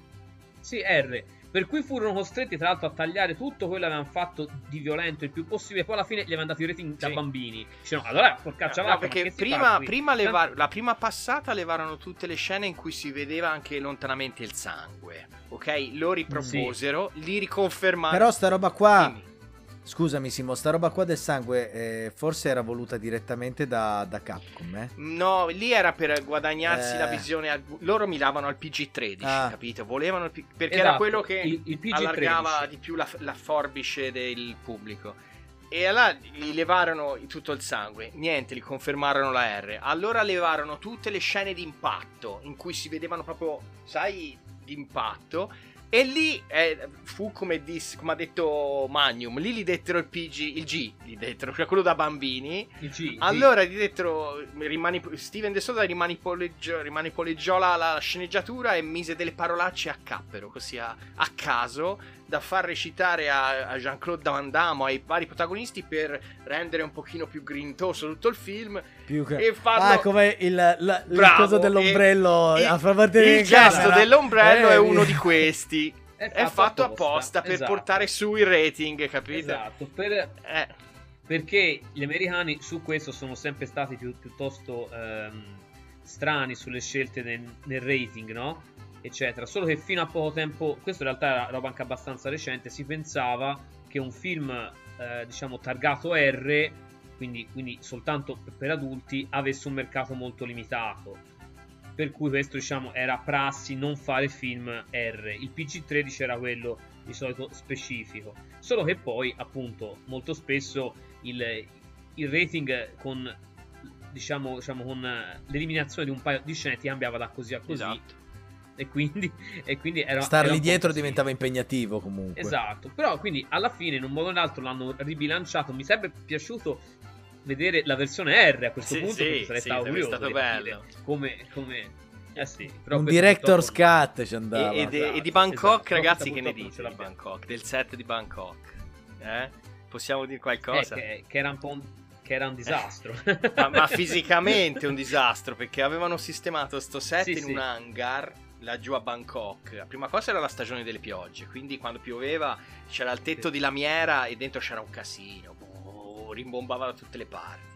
Sì, R. Per cui furono costretti, tra l'altro, a tagliare tutto quello che avevano fatto di violento il più possibile. Poi alla fine gli avevano dato i rating da Sì. bambini. Dicevano, allora, porcaccia No, vacca, ma perché prima, fa qui?" prima levar- la prima passata levarono tutte le scene in cui si vedeva anche lontanamente il sangue. Ok? Lo riproposero, li riconfermarono. Però sta roba qua, Dimmi. Scusami Simo, sta roba qua del sangue eh, forse era voluta direttamente da, da Capcom, eh? No, lì era per guadagnarsi Eh. la visione. al- Loro miravano al PG-13, Ah. capito? Volevano il P- perché Esatto, era quello che il- il PG-13. allargava di più la, la forbice del pubblico. E allora gli levarono tutto il sangue, niente, gli confermarono la R. Allora levarono tutte le scene di impatto in cui si vedevano proprio, sai, di impatto. E lì eh, fu come, dis- come ha detto Magnum, lì gli dettero il PG, il G, gli dettero, cioè quello da bambini. Il G, Allora gli dettero rimanip- Steven De Soda rimanipoleggiò, rimanipoleggiò la, la sceneggiatura e mise delle parolacce a cappero, così a, a caso, da far recitare a, a Jean-Claude Van Damme, ai vari protagonisti, per rendere un pochino più grintoso tutto il film. Più che... E farlo... Ah, come il, la- il Bravo, coso dell'ombrello e- a far partire il in gesto camera. dell'ombrello Eh, è uno di questi. <laughs> È fatto apposta per esatto. portare su il rating, capito? Esatto, per, Eh, perché gli americani su questo sono sempre stati più- piuttosto ehm, strani sulle scelte nel, nel rating, no? Eccetera. Solo che fino a poco tempo, questo in realtà era roba anche abbastanza recente, si pensava che un film, eh, diciamo, targato R, quindi, quindi soltanto per adulti, avesse un mercato molto limitato. Per cui questo, diciamo, era prassi non fare film R. Il PG-13 era quello di solito specifico. Solo che poi, appunto, molto spesso il, il rating con diciamo, diciamo con l'eliminazione di un paio di scene ti cambiava da così a così esatto. E quindi, <laughs> e quindi era, un po' dietro così. diventava impegnativo comunque. esatto però quindi alla fine in un modo o nell'altro l'hanno ribilanciato mi sarebbe piaciuto vedere la versione R a questo Sì, punto sì, sarei sì, stato sarebbe stato bello. come, come eh sì però Un questo director's purtroppo- cut ci andava. E, e de- Esatto, e di Bangkok, esatto. ragazzi, che ne dite di. Bangkok? Del set di Bangkok? Eh? Possiamo dire eh, qualcosa? che, che era un po' un, che era un disastro ma, ma <laughs> fisicamente un disastro perché avevano sistemato sto set Sì, in sì. un hangar laggiù a Bangkok. La prima cosa era la stagione delle piogge, quindi quando pioveva c'era il tetto di lamiera e dentro c'era un casino, boh, rimbombava da tutte le parti.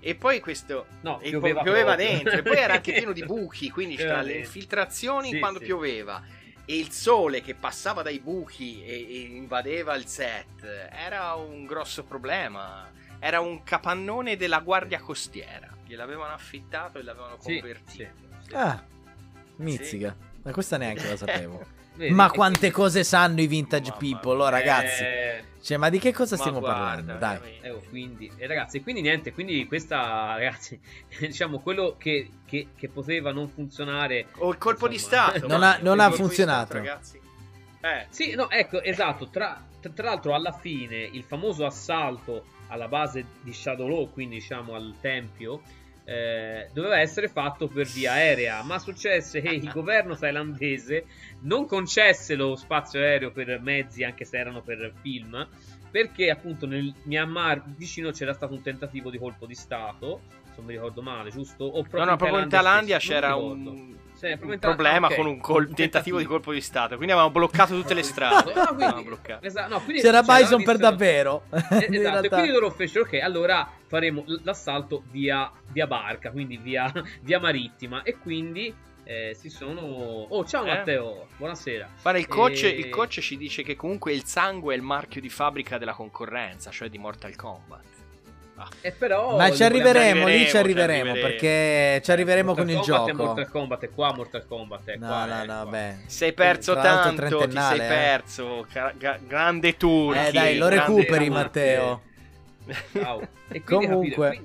E poi questo no e pioveva, pioveva dentro e poi era anche <laughs> pieno di buchi, quindi tra le infiltrazioni Sì, quando sì. pioveva e il sole che passava dai buchi e, e invadeva il set era un grosso problema. Era un capannone della guardia costiera. Gliel'avevano affittato e l'avevano Sì, convertito. Sì. Ah, mizzica. Ma questa neanche la sapevo. <laughs> Vedi? ma quante quindi- cose sanno i vintage Mamma people, mia. oh, ragazzi. Eh, Cioè, ma di che cosa Ma stiamo guarda, parlando? Dai. Eh, oh, quindi, e ragazzi, quindi niente, quindi questa, <laughs> ragazzi, diciamo, quello che, che- che poteva non funzionare... O il colpo di Insomma, Stato. Non ha- <laughs> non ha di funzionato. Stato, ragazzi. Eh, Sì, no, ecco, esatto, tra, tra- tra l'altro alla fine il famoso assalto alla base di Shadow Law, quindi diciamo al tempio, eh, doveva essere fatto per via aerea, ma successe che il governo thailandese non concesse lo spazio aereo per mezzi, anche se erano per film, perché appunto nel Myanmar vicino c'era stato un tentativo di colpo di Stato, se non mi ricordo male, giusto? O no, no, proprio in Thailandia stesso, c'era un, Proprio un problema ok. con un col- tentativo di colpo di Stato. Quindi avevano bloccato tutte le <laughs> strade. No, quindi- esatto, no, quindi C'era c'era Bison per davvero. Eh, <laughs> esatto, e quindi loro fecero ok, allora faremo l- l'assalto via, via barca, quindi via, <laughs> via marittima. E quindi eh, si sono. Oh, ciao Eh? Matteo, buonasera. Guarda, il coach, E- il coach ci dice che comunque il sangue è il marchio di fabbrica della concorrenza, cioè di Mortal Kombat. Ah. E però. Ma ci arriveremo, arriveremo, lì ci ci arriveremo, arriveremo. perché ci arriveremo Mortal con il Kombat È gioco. Mortal Kombat è qua, Mortal Kombat è No, qua. no, è no, qua. beh. Sei perso Tra tanto, ti sei trentennale, eh. perso. Ga- grande Turchi. Eh dai, lo recuperi. Matteo. E Comunque,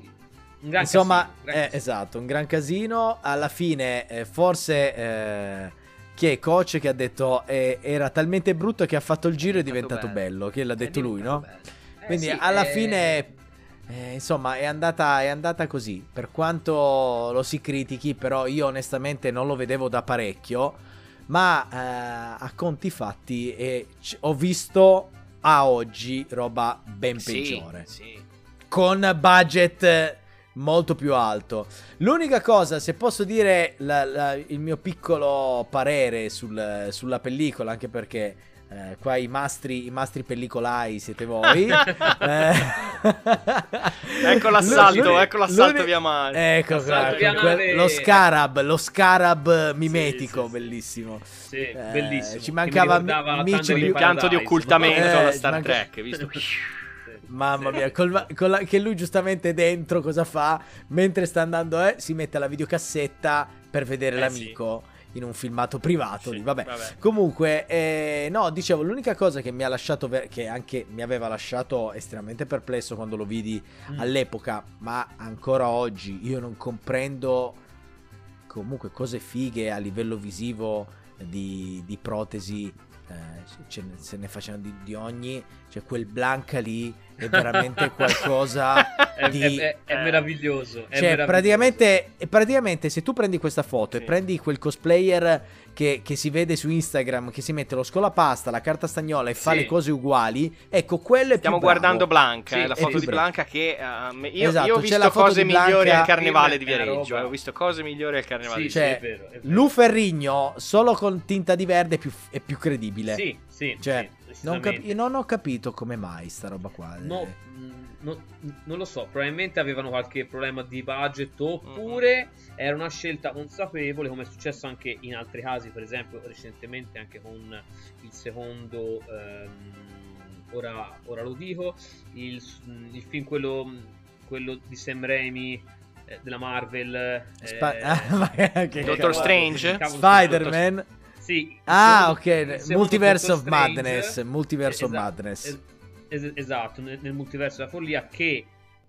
gran Insomma, casino, un gran eh, esatto, un gran casino. Alla fine, eh, forse eh, chi è coach che ha detto eh, era talmente brutto che ha fatto il giro e è diventato bello. Che l'ha È detto lui, no? bello. Eh, Quindi sì, alla eh, fine, eh, insomma, è andata, è andata così. Per quanto lo si critichi, però io onestamente non lo vedevo da parecchio. Ma eh, a conti fatti eh, c- ho visto a oggi roba ben Sì, peggiore sì. con budget molto più alto. L'unica cosa, se posso dire la- la- il mio piccolo parere sul- sulla pellicola, anche perché Eh, qua i mastri, i mastri pellicolai siete voi. <laughs> eh. ecco l'assalto, Lui- ecco l'assalto lui- via mare. Ecco qua, L'assalto via quel- nave. lo scarab, lo scarab mimetico, sì, sì. bellissimo. Sì, Eh, bellissimo. ci mancava mi Mitchell L'impianto di occultamento Eh, alla Star manca- Trek, visto? Sì. Mamma mia, col- con la- che lui giustamente dentro cosa fa? Mentre sta andando, eh, si mette la videocassetta per vedere Eh, l'amico in un filmato privato. Sì, lì, vabbè. vabbè. Comunque, eh, no, dicevo, l'unica cosa che mi ha lasciato, ver- che anche mi aveva lasciato estremamente perplesso quando lo vidi Mm. all'epoca, ma ancora oggi io non comprendo comunque cose fighe a livello visivo di, di protesi. eh, ce ne- se ne facciano di, di ogni, cioè quel Blanca lì è veramente qualcosa <laughs> È, di... è- è- è Eh. meraviglioso. è Cioè, meraviglioso. praticamente, praticamente se tu prendi questa foto Sì. e prendi quel cosplayer che, che si vede su Instagram, che si mette lo scolapasta, la carta stagnola e fa Sì. le cose uguali, ecco, quello è Stiamo più guardando Blanca, Sì, eh, la foto di. Blanca che eh, me- io, Esatto, io ho c'è visto la foto cose migliori al carnevale di Viareggio, roba. ho visto cose migliori al carnevale Sì, di Cioè, è vero, è vero. Lu Ferrigno solo con tinta di verde è più, è più credibile. Sì, sì, Cioè, sì, Non, cap- non ho capito come mai sta roba qua. No, eh. No- non lo so, probabilmente avevano qualche problema di budget oppure era una scelta consapevole come è successo anche in altri casi, per esempio recentemente anche con il secondo, ehm, ora, ora lo dico, il, il film quello, quello di Sam Raimi eh, della Marvel. eh, ma- che <laughs> Dottor cavolo. Strange? Spider-Man. Sì, Ah, ok. Multiverse Doctor of Strange. Madness. Multiverse of Esatto, Madness. Es- es- esatto, nel, nel multiverso della follia che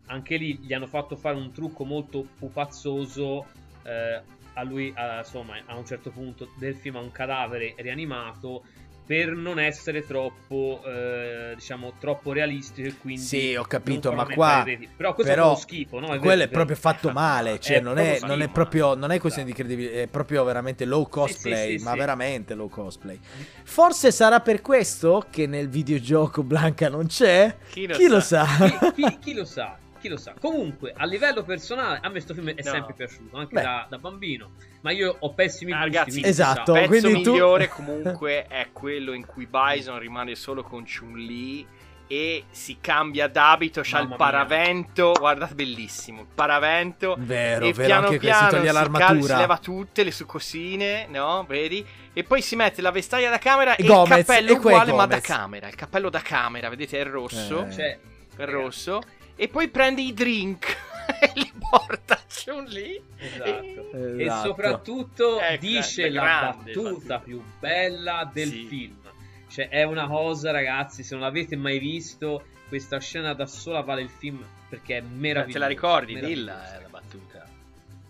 anche lì gli hanno fatto fare un trucco molto pupazzoso eh, a lui, a- insomma, a un certo punto del film a un cadavere rianimato per non essere troppo, eh, diciamo, troppo realistico e quindi Sì, ho capito, ma qua-. Però questo però è uno schifo, no? È vero, quello è proprio fatto male, <laughs> cioè È non, è, proprio non è proprio non è questione di Esatto. credibilità, è proprio veramente low cosplay, sì, ma sì. veramente low cosplay. Forse sarà per questo che nel videogioco Blanca non c'è? Chi lo Chi lo sa? sa? chi, chi- chi lo sa? Chi lo sa? Comunque, a livello personale, a me questo film è No. sempre piaciuto, anche da, da bambino. Ma io ho pessimi Ah, gusti. ragazzi, sa. esatto. Il pezzo quindi tu- migliore comunque <laughs> è quello in cui Bison rimane solo con Chun-Li e si cambia d'abito, c'ha Mamma il mia. paravento, guardate bellissimo, il paravento Vero, e vero, piano anche si piano toglie si, cal- l'armatura. si leva tutte le succosine, no? Vedi? E poi si mette la vestaglia da camera E Gomez, il cappello e uguale ma da camera, il cappello da camera, vedete è rosso, Eh. Cioè, è rosso e poi prende i drink <laughs> e li porta a Chun-Li. esatto. E Esatto. soprattutto Eh, dice la grande, battuta più bella del Sì. film. Cioè, è una cosa, ragazzi, se non l'avete mai visto, questa scena da sola vale il film perché è meravigliosa. Te la ricordi? Dilla eh, la battuta.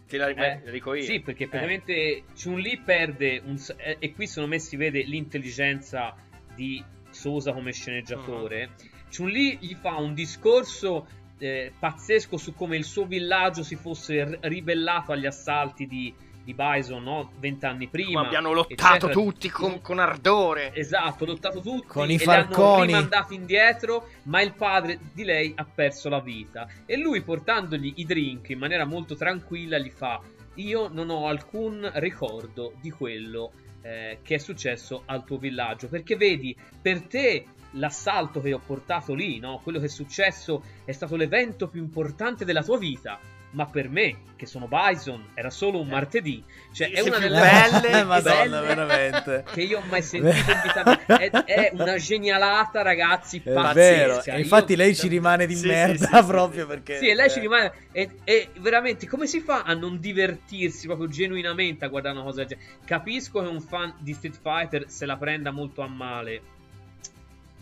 Te la, Eh, la dico io. Sì, perché Eh. praticamente Chun-Li perde un eh, e qui secondo me si vede l'intelligenza di Sosa come sceneggiatore. Mm. Chun-Li gli fa un discorso eh, pazzesco su come il suo villaggio si fosse r- ribellato agli assalti di, di Bison no? vent'anni prima. Come abbiano lottato eccetera. tutti con, con ardore. Esatto, lottato tutti Con i e li hanno falconi. rimandati indietro, ma il padre di lei ha perso la vita. E lui portandogli i drink in maniera molto tranquilla gli fa io non ho alcun ricordo di quello eh, che è successo al tuo villaggio, perché vedi, per te l'assalto che ho portato lì, no? quello che è successo è stato l'evento più importante della tua vita. Ma per me, che sono Bison, era solo un Eh. martedì. Cioè, è una delle belle, Madonna, belle veramente. che io ho mai sentito in vita mia. È, è una genialata, ragazzi. È pazzesca. vero, e Io- infatti lei ci rimane di Sì, merda sì, proprio sì. perché... Sì, e lei ci eh, rimane. E, e veramente, come si fa a non divertirsi proprio genuinamente a guardare una cosa del genere? Capisco che un fan di Street Fighter se la prenda molto a male,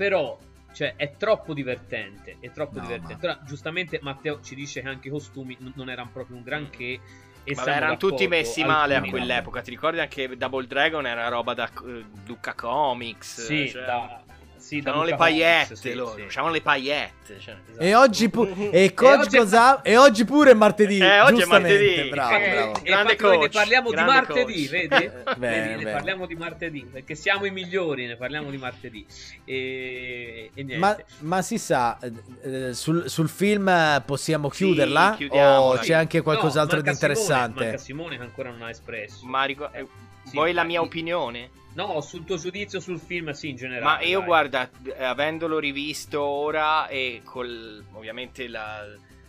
però. Cioè, è troppo divertente. È troppo No, divertente. Ora, giustamente, Matteo ci dice che anche i costumi non erano proprio un granché. E Ma siamo erano tutti messi male a quell'epoca. Ti ricordi anche Double Dragon era roba da eh, Duca Comics? Sì, cioè, da, sì, da C'avevano le paillette sì, loro. sì. C'avevano le paillette. Cioè. Esatto. E oggi, pu- <laughs> e, Coach oggi è- e oggi pure è martedì. Eh, oggi è martedì. Bravo, Eh, bravo. e Grande noi ne coach, parliamo di grande martedì, coach. vedi? Bene, Vedi, ne parliamo di martedì, perché siamo i migliori, ne parliamo di martedì. E, e niente. Ma, ma si sa, eh, eh, sul, sul film eh, possiamo Sì, chiuderla? chiudiamola. o Sì. c'è anche No, qualcos'altro manca di interessante? Simone, manca Simone che ancora non ha espresso. Ma ricordo. Eh, Sì, Vuoi la mia opinione? No, sul tuo giudizio sul film, sì, in generale. Ma io dai. guarda, eh, avendolo rivisto ora e col ovviamente la,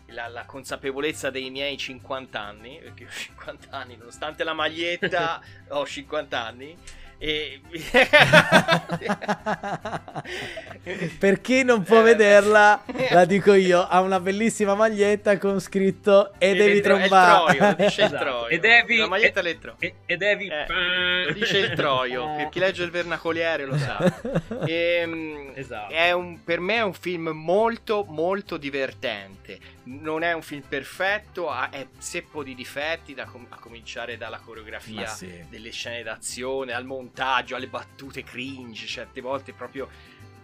la- la consapevolezza dei miei 50 anni, perché ho 50 anni, nonostante la maglietta, <laughs> ho 50 anni. E... <laughs> per chi non può Eh, vederla, la <laughs> dico io, ha una bellissima maglietta con scritto e, devi tro- trombare. Troio, il Esatto. Troio. E devi- La maglietta e- Troio. E, e devi... Eh, dice il Troio, <laughs> per chi legge il vernacoliere lo sa. Ehm, Esatto. è un- per me è un film molto molto divertente. Non è un film perfetto, ha- è zeppo di difetti, da com- a cominciare dalla coreografia sì. delle scene d'azione, al montaggio, alle battute cringe, certe volte proprio...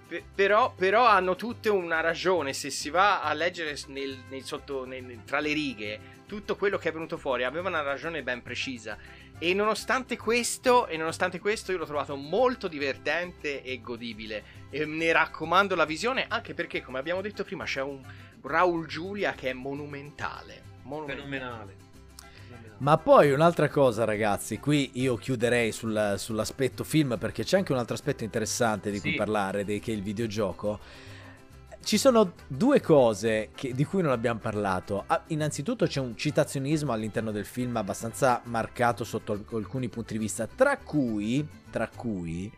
pe- Però, però hanno tutte una ragione, se si va a leggere nel- nel sotto- nel- tra le righe tutto quello che è venuto fuori aveva una ragione ben precisa. E nonostante questo, e nonostante questo, io l'ho trovato molto divertente e godibile. E ne raccomando la visione, anche perché, come abbiamo detto prima, c'è un Raul Giulia che è monumentale. monumentale. Fenomenale. Fenomenale. Ma poi un'altra cosa, ragazzi, qui io chiuderei sul- sull'aspetto film perché c'è anche un altro aspetto interessante di cui Sì. parlare, di- che è il videogioco. Ci sono due cose che- di cui non abbiamo parlato. Ah, innanzitutto c'è un citazionismo all'interno del film abbastanza marcato sotto alc- alcuni punti di vista, tra cui, tra cui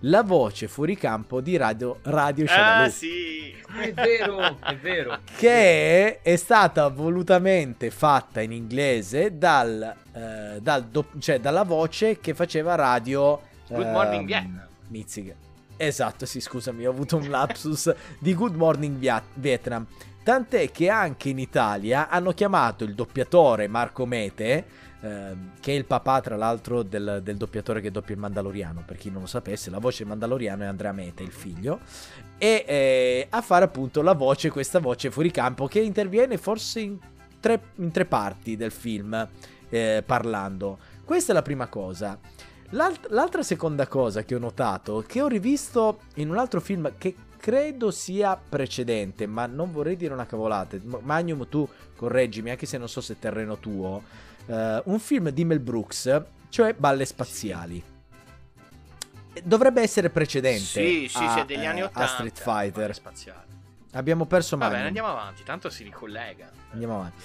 la voce fuori campo di Radio, Radio Shadaloo. Ah, sì. È vero, è vero. che è stata volutamente fatta in inglese dal, eh, dal do- cioè dalla voce che faceva radio Good ehm, Morning Vietnam. Mizzica. Esatto, sì, scusami, ho avuto un lapsus di Good Morning Vietnam. Tant'è che anche in Italia hanno chiamato il doppiatore Marco Mete, ehm, che è il papà tra l'altro del, del doppiatore che doppia il Mandaloriano, per chi non lo sapesse, la voce del Mandaloriano è Andrea Mete, il figlio, e eh, a fare appunto la voce, questa voce fuori campo che interviene forse in tre, in tre parti del film eh, parlando. Questa è la prima cosa. L'alt- l'altra seconda cosa che ho notato, che ho rivisto in un altro film che credo sia precedente, ma non vorrei dire una cavolata. Magnum, tu correggimi, anche se non so se è terreno tuo. eh, un film di Mel Brooks, cioè Balle Spaziali. Dovrebbe essere precedente. Sì, sì, a, degli anni eh, 80. a Street Fighter. Abbiamo perso Va Magnum. bene, andiamo avanti, tanto si ricollega. Andiamo avanti.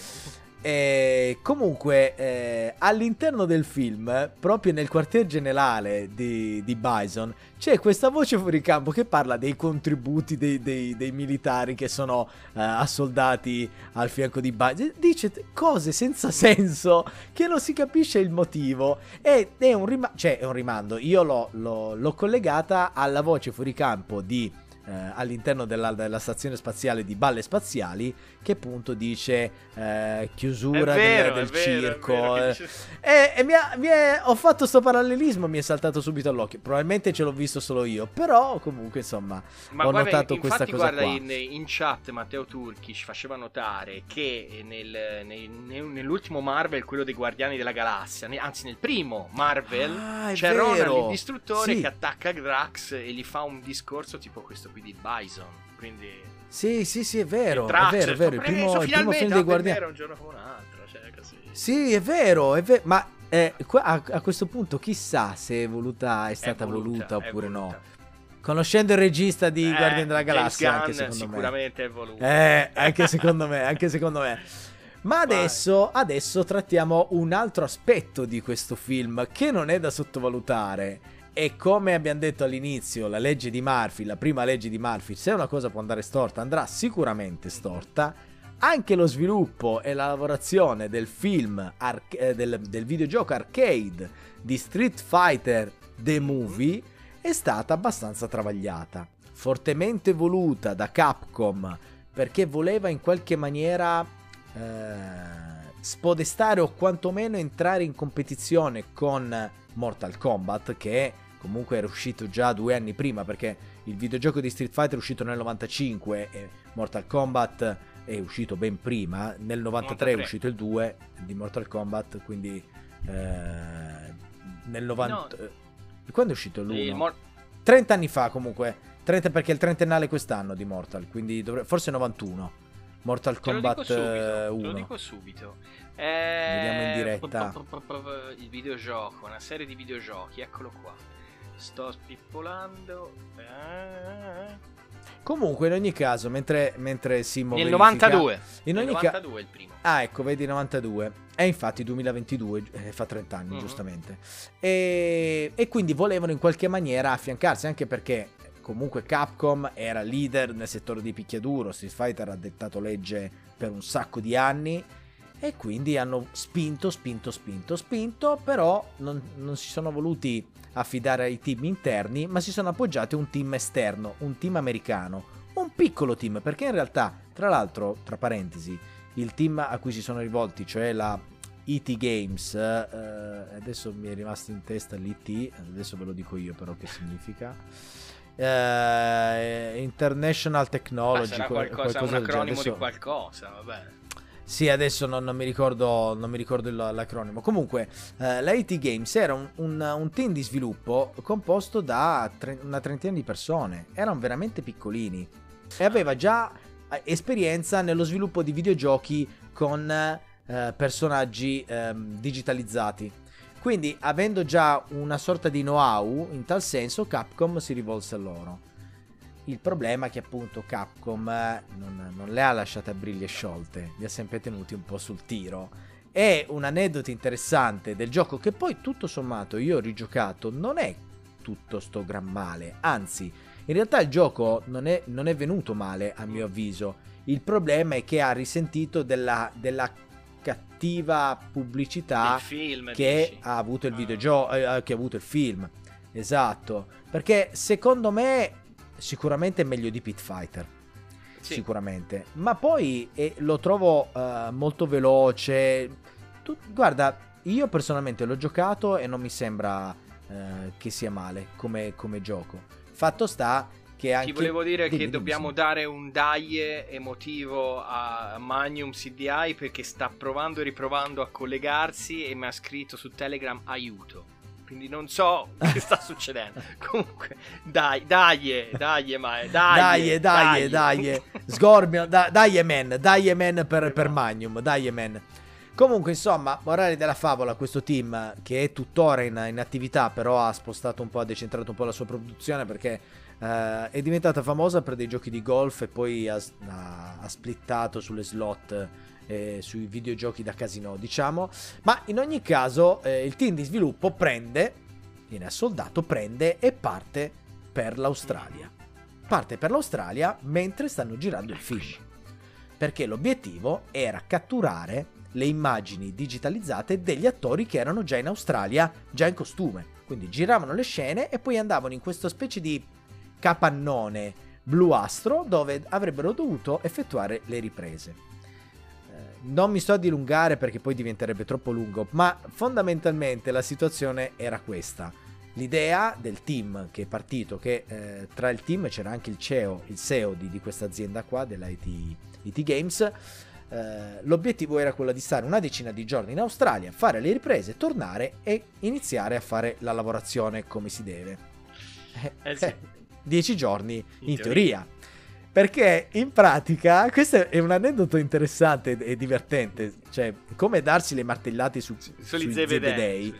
E comunque, eh, all'interno del film, proprio nel quartier generale di, di Bison, c'è questa voce fuori campo che parla dei contributi dei, dei- dei militari che sono eh, assoldati al fianco di Bison. Dice cose senza <laughs> senso che non si capisce il motivo. Ed è un, rima- cioè, è un rimando. Io l'ho, l'ho- l'ho collegata alla voce fuori campo di. Eh, all'interno della, della stazione spaziale di Balle Spaziali che appunto dice eh, chiusura vero, del, del vero, circo vero eh. dice- e, e mi ha- mi è- ho fatto sto parallelismo mi è saltato subito all'occhio probabilmente ce l'ho visto solo io però comunque insomma Ma ho guarda, notato questa cosa guarda in, in chat Matteo Turchi ci faceva notare che nel- nel- nell'ultimo Marvel, quello dei Guardiani della Galassia, anzi nel primo Marvel, Ah, c'è. Ronan il distruttore Sì. che attacca Drax e gli fa un discorso tipo questo qui di Bison. Quindi sì sì sì è vero è vero è vero il primo, il primo film dei guardiani vedere un giorno come un altro, cioè così. sì è vero è vero ma eh, a, a questo punto chissà se è voluta è stata voluta, è oppure voluta. no conoscendo il regista di Eh, Guardiani della Galassia anche secondo me sicuramente è voluto. Eh, anche secondo me, anche secondo me. Ma adesso, adesso trattiamo un altro aspetto di questo film che non è da sottovalutare. E come abbiamo detto all'inizio, la legge di Murphy, la prima legge di Murphy, se una cosa può andare storta, andrà sicuramente storta. Anche lo sviluppo e la lavorazione del film, arc- eh, del, del videogioco arcade di Street Fighter The Movie è stata abbastanza travagliata. Fortemente voluta da Capcom perché voleva in qualche maniera eh, spodestare o quantomeno entrare in competizione con Mortal Kombat che comunque era uscito già due anni prima perché il videogioco di Street Fighter è uscito nel 95 e Mortal Kombat è uscito ben prima nel 93 è 93. uscito il 2 di Mortal Kombat quindi eh, nel 90 quando è uscito l'1? Il Mor- 30 anni fa comunque 30 perché il trentennale quest'anno di Mortal quindi dovre- forse 91 Mortal Kombat te lo dico subito, 1. Te lo dico subito. Vediamo in Eh, diretta. Il videogioco, una serie di videogiochi, eccolo qua. Sto spippolando. Eh, Comunque, in ogni caso, mentre, mentre Simo Nel verifica- 92. In ogni ca- 92 è il primo. Ah, ecco, vedi 92. È infatti 2022, eh, fa 30 anni, Mhm. giustamente. E, e quindi volevano in qualche maniera affiancarsi, anche perché comunque Capcom era leader nel settore di picchiaduro, Street Fighter ha dettato legge per un sacco di anni e quindi hanno spinto, spinto, spinto, spinto, però non, non si sono voluti affidare ai team interni, ma si sono appoggiati a un team esterno, un team americano, un piccolo team, perché in realtà, tra l'altro, tra parentesi, il team a cui si sono rivolti, cioè la ET Games, eh, adesso mi è rimasto in testa l'ET, adesso ve lo dico io però che significa. Eh, International Ma Technology, sarà qual- qualcosa, un qualcosa genere. acronimo di Adesso- qualcosa, vabbè. Sì, adesso non, non mi ricordo, non mi ricordo l'acronimo. Comunque, eh, la IT Games era un, un- un team di sviluppo composto da tre- una trentina di persone. Erano veramente piccolini. E aveva già eh, esperienza nello sviluppo di videogiochi con eh, personaggi ehm, digitalizzati. Quindi, avendo già una sorta di know-how in tal senso, Capcom si rivolse a loro. Il problema è che appunto Capcom eh, non, non le ha lasciate a briglie sciolte, li ha sempre tenuti un po' sul tiro. E un aneddoto interessante del gioco che poi tutto sommato io ho rigiocato non è tutto sto gran male, anzi in realtà il gioco non è, non è venuto male a mio avviso, il problema è che ha risentito della, della cattiva pubblicità il film che dici? ha avuto il Ah. videogioco, eh, che ha avuto il film. Esatto, perché secondo me sicuramente è meglio di Pit Fighter, Sì. sicuramente. Ma poi eh, lo trovo eh, molto veloce. Tu- guarda, io personalmente l'ho giocato e non mi sembra eh, che sia male come, come gioco. Fatto sta che anche Ti volevo dire Dimmi, che dimmi, dobbiamo sì. dare un daglie emotivo a Magnum CDI perché sta provando e riprovando a collegarsi e mi ha scritto su Telegram aiuto. Quindi non so <laughs> che sta succedendo. Comunque, dai, dai, dai, ma Dai, dai, dai, Sgorbio, da- dai, man, dai, man per, per Magnum, dai, man. Comunque, insomma, morale della favola, questo team che è tuttora in, in attività, però ha spostato un po', ha decentrato un po' la sua produzione perché eh, è diventata famosa per dei giochi di golf e poi ha, ha- ha splittato sulle slot e sui videogiochi da casino, diciamo. Ma in ogni caso, eh, il team di sviluppo prende, viene assoldato, prende e parte per l'Australia. Parte per l'Australia mentre stanno girando il film. Perché l'obiettivo era catturare le immagini digitalizzate degli attori che erano già in Australia, già in costume. Quindi giravano le scene e poi andavano in questa specie di capannone bluastro dove avrebbero dovuto effettuare le riprese. Eh, Non mi sto a dilungare perché poi diventerebbe troppo lungo, ma fondamentalmente la situazione era questa. L'idea del team che è partito, che eh, tra il team c'era anche il CEO, il CEO di, di questa azienda qua, della IT, IT Games, eh, l'obiettivo era quello di stare una decina di giorni in Australia, fare le riprese, tornare e iniziare a fare la lavorazione come si deve. Eh sì. Dieci giorni in, In teoria. Perché in pratica, questo è un aneddoto interessante e divertente, cioè come darsi le martellate su, Sugli sui zebedei. zebedei. sugli zebedei.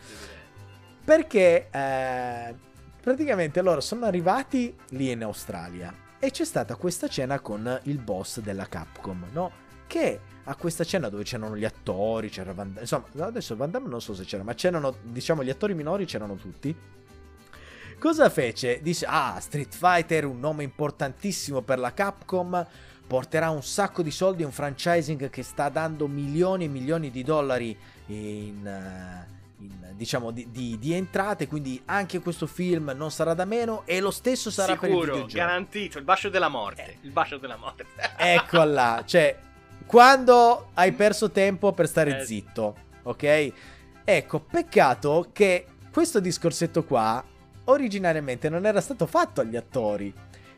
Perché eh, praticamente loro sono arrivati lì in Australia e c'è stata questa cena con il boss della Capcom, no? Che a questa cena dove c'erano gli attori, c'era Van Damme, insomma, adesso Van Damme non so se c'era, ma c'erano, diciamo, gli attori minori c'erano tutti. Cosa fece? Dice, ah, Street Fighter, un nome importantissimo per la Capcom, porterà un sacco di soldi, un franchising che sta dando milioni e milioni di dollari in... eh, in, diciamo di, di- di entrate quindi anche questo film non sarà da meno e lo stesso sarà per il Sicuro, videogioco garantito, il bacio della morte. Eh. Il bacio della morte. <laughs> ecco là cioè quando hai perso tempo per stare Eh. zitto ok ecco peccato che questo discorsetto qua originariamente non era stato fatto agli attori